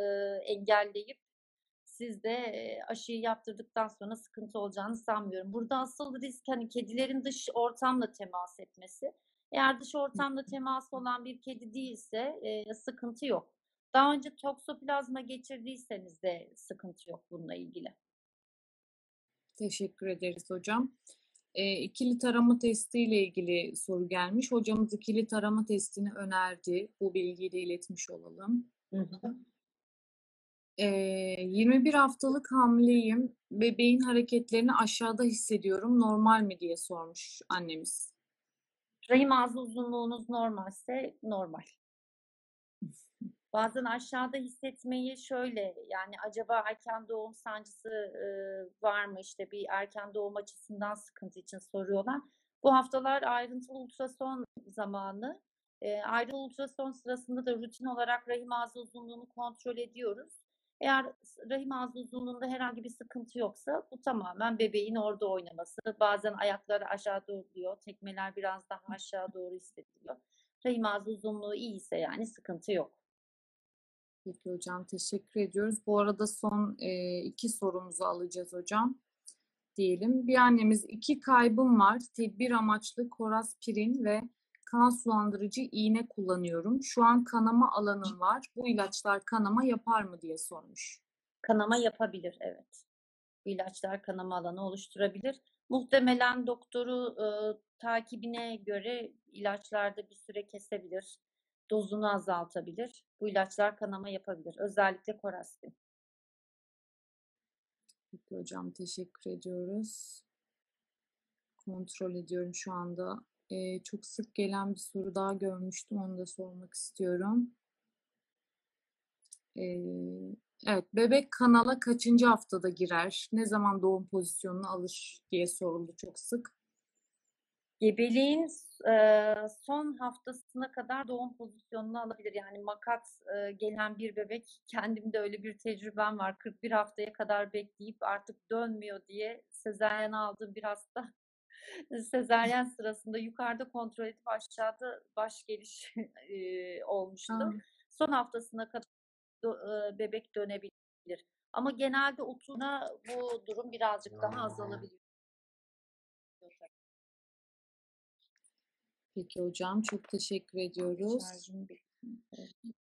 engelleyip siz de e, aşıyı yaptırdıktan sonra sıkıntı olacağını sanmıyorum. Burada asıl risk hani kedilerin dış ortamla temas etmesi. Eğer dış ortamda temas olan bir kedi değilse e, sıkıntı yok. Daha önce toksoplazma geçirdiyseniz de sıkıntı yok bununla ilgili. Teşekkür ederiz hocam e, ikili tarama testi ile ilgili soru gelmiş. Hocamız ikili tarama testini önerdi. Bu bilgiyi de iletmiş olalım. Hı hı. E, 21 haftalık hamileyim. Bebeğin hareketlerini aşağıda hissediyorum. Normal mi diye sormuş annemiz. Rahim ağzı uzunluğunuz normalse normal. Bazen aşağıda hissetmeyi şöyle yani acaba erken doğum sancısı e, var mı işte bir erken doğum açısından sıkıntı için soruyorlar. Bu haftalar ayrıntılı ultrason zamanı. E, ayrı ultrason sırasında da rutin olarak rahim ağzı uzunluğunu kontrol ediyoruz. Eğer rahim ağzı uzunluğunda herhangi bir sıkıntı yoksa bu tamamen bebeğin orada oynaması. Bazen ayakları aşağı doğru tekmeler biraz daha aşağı doğru hissediliyor. Rahim ağzı uzunluğu iyiyse yani sıkıntı yok. Peki hocam teşekkür ediyoruz. Bu arada son e, iki sorumuzu alacağız hocam. Diyelim bir annemiz iki kaybım var. Tedbir amaçlı koraspirin ve kan sulandırıcı iğne kullanıyorum. Şu an kanama alanım var. Bu ilaçlar kanama yapar mı diye sormuş. Kanama yapabilir evet. Bu ilaçlar kanama alanı oluşturabilir. Muhtemelen doktoru e, takibine göre ilaçlarda bir süre kesebilir dozunu azaltabilir. Bu ilaçlar kanama yapabilir. Özellikle Korastin. Peki hocam teşekkür ediyoruz. Kontrol ediyorum şu anda. Ee, çok sık gelen bir soru daha görmüştüm. Onu da sormak istiyorum. Ee, evet, bebek kanala kaçıncı haftada girer? Ne zaman doğum pozisyonunu alır diye soruldu çok sık. Gebeliğin e, son haftasına kadar doğum pozisyonunu alabilir. Yani makat e, gelen bir bebek, kendimde öyle bir tecrübem var. 41 haftaya kadar bekleyip artık dönmüyor diye sezaryen aldığım bir hasta. Sezaryen sırasında yukarıda kontrol edip aşağıda baş geliş e, olmuştu. Son haftasına kadar do- e, bebek dönebilir. Ama genelde 30'una bu durum birazcık daha azalabiliyor. Peki hocam çok teşekkür ediyoruz.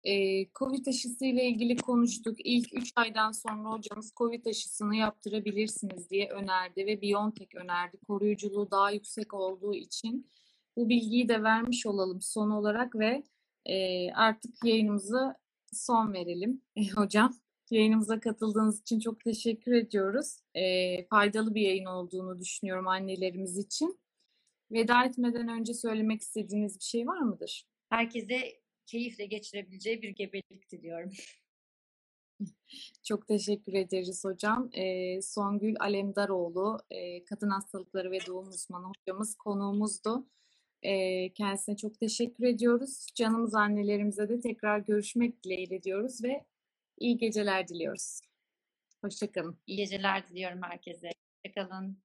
Ee, Covid aşısı ile ilgili konuştuk. İlk 3 aydan sonra hocamız Covid aşısını yaptırabilirsiniz diye önerdi ve BioNTech önerdi. Koruyuculuğu daha yüksek olduğu için bu bilgiyi de vermiş olalım son olarak ve e, artık yayınımıza son verelim E, hocam. Yayınımıza katıldığınız için çok teşekkür ediyoruz. E, faydalı bir yayın olduğunu düşünüyorum annelerimiz için. Veda etmeden önce söylemek istediğiniz bir şey var mıdır? Herkese keyifle geçirebileceği bir gebelik diliyorum. Çok teşekkür ederiz hocam. Ee, Songül Alemdaroğlu, e, kadın hastalıkları ve doğum uzmanı hocamız konuğumuzdu. Ee, kendisine çok teşekkür ediyoruz. Canımız annelerimize de tekrar görüşmek dileğiyle diyoruz ve iyi geceler diliyoruz. Hoşçakalın. İyi geceler diliyorum herkese. Hoşçakalın.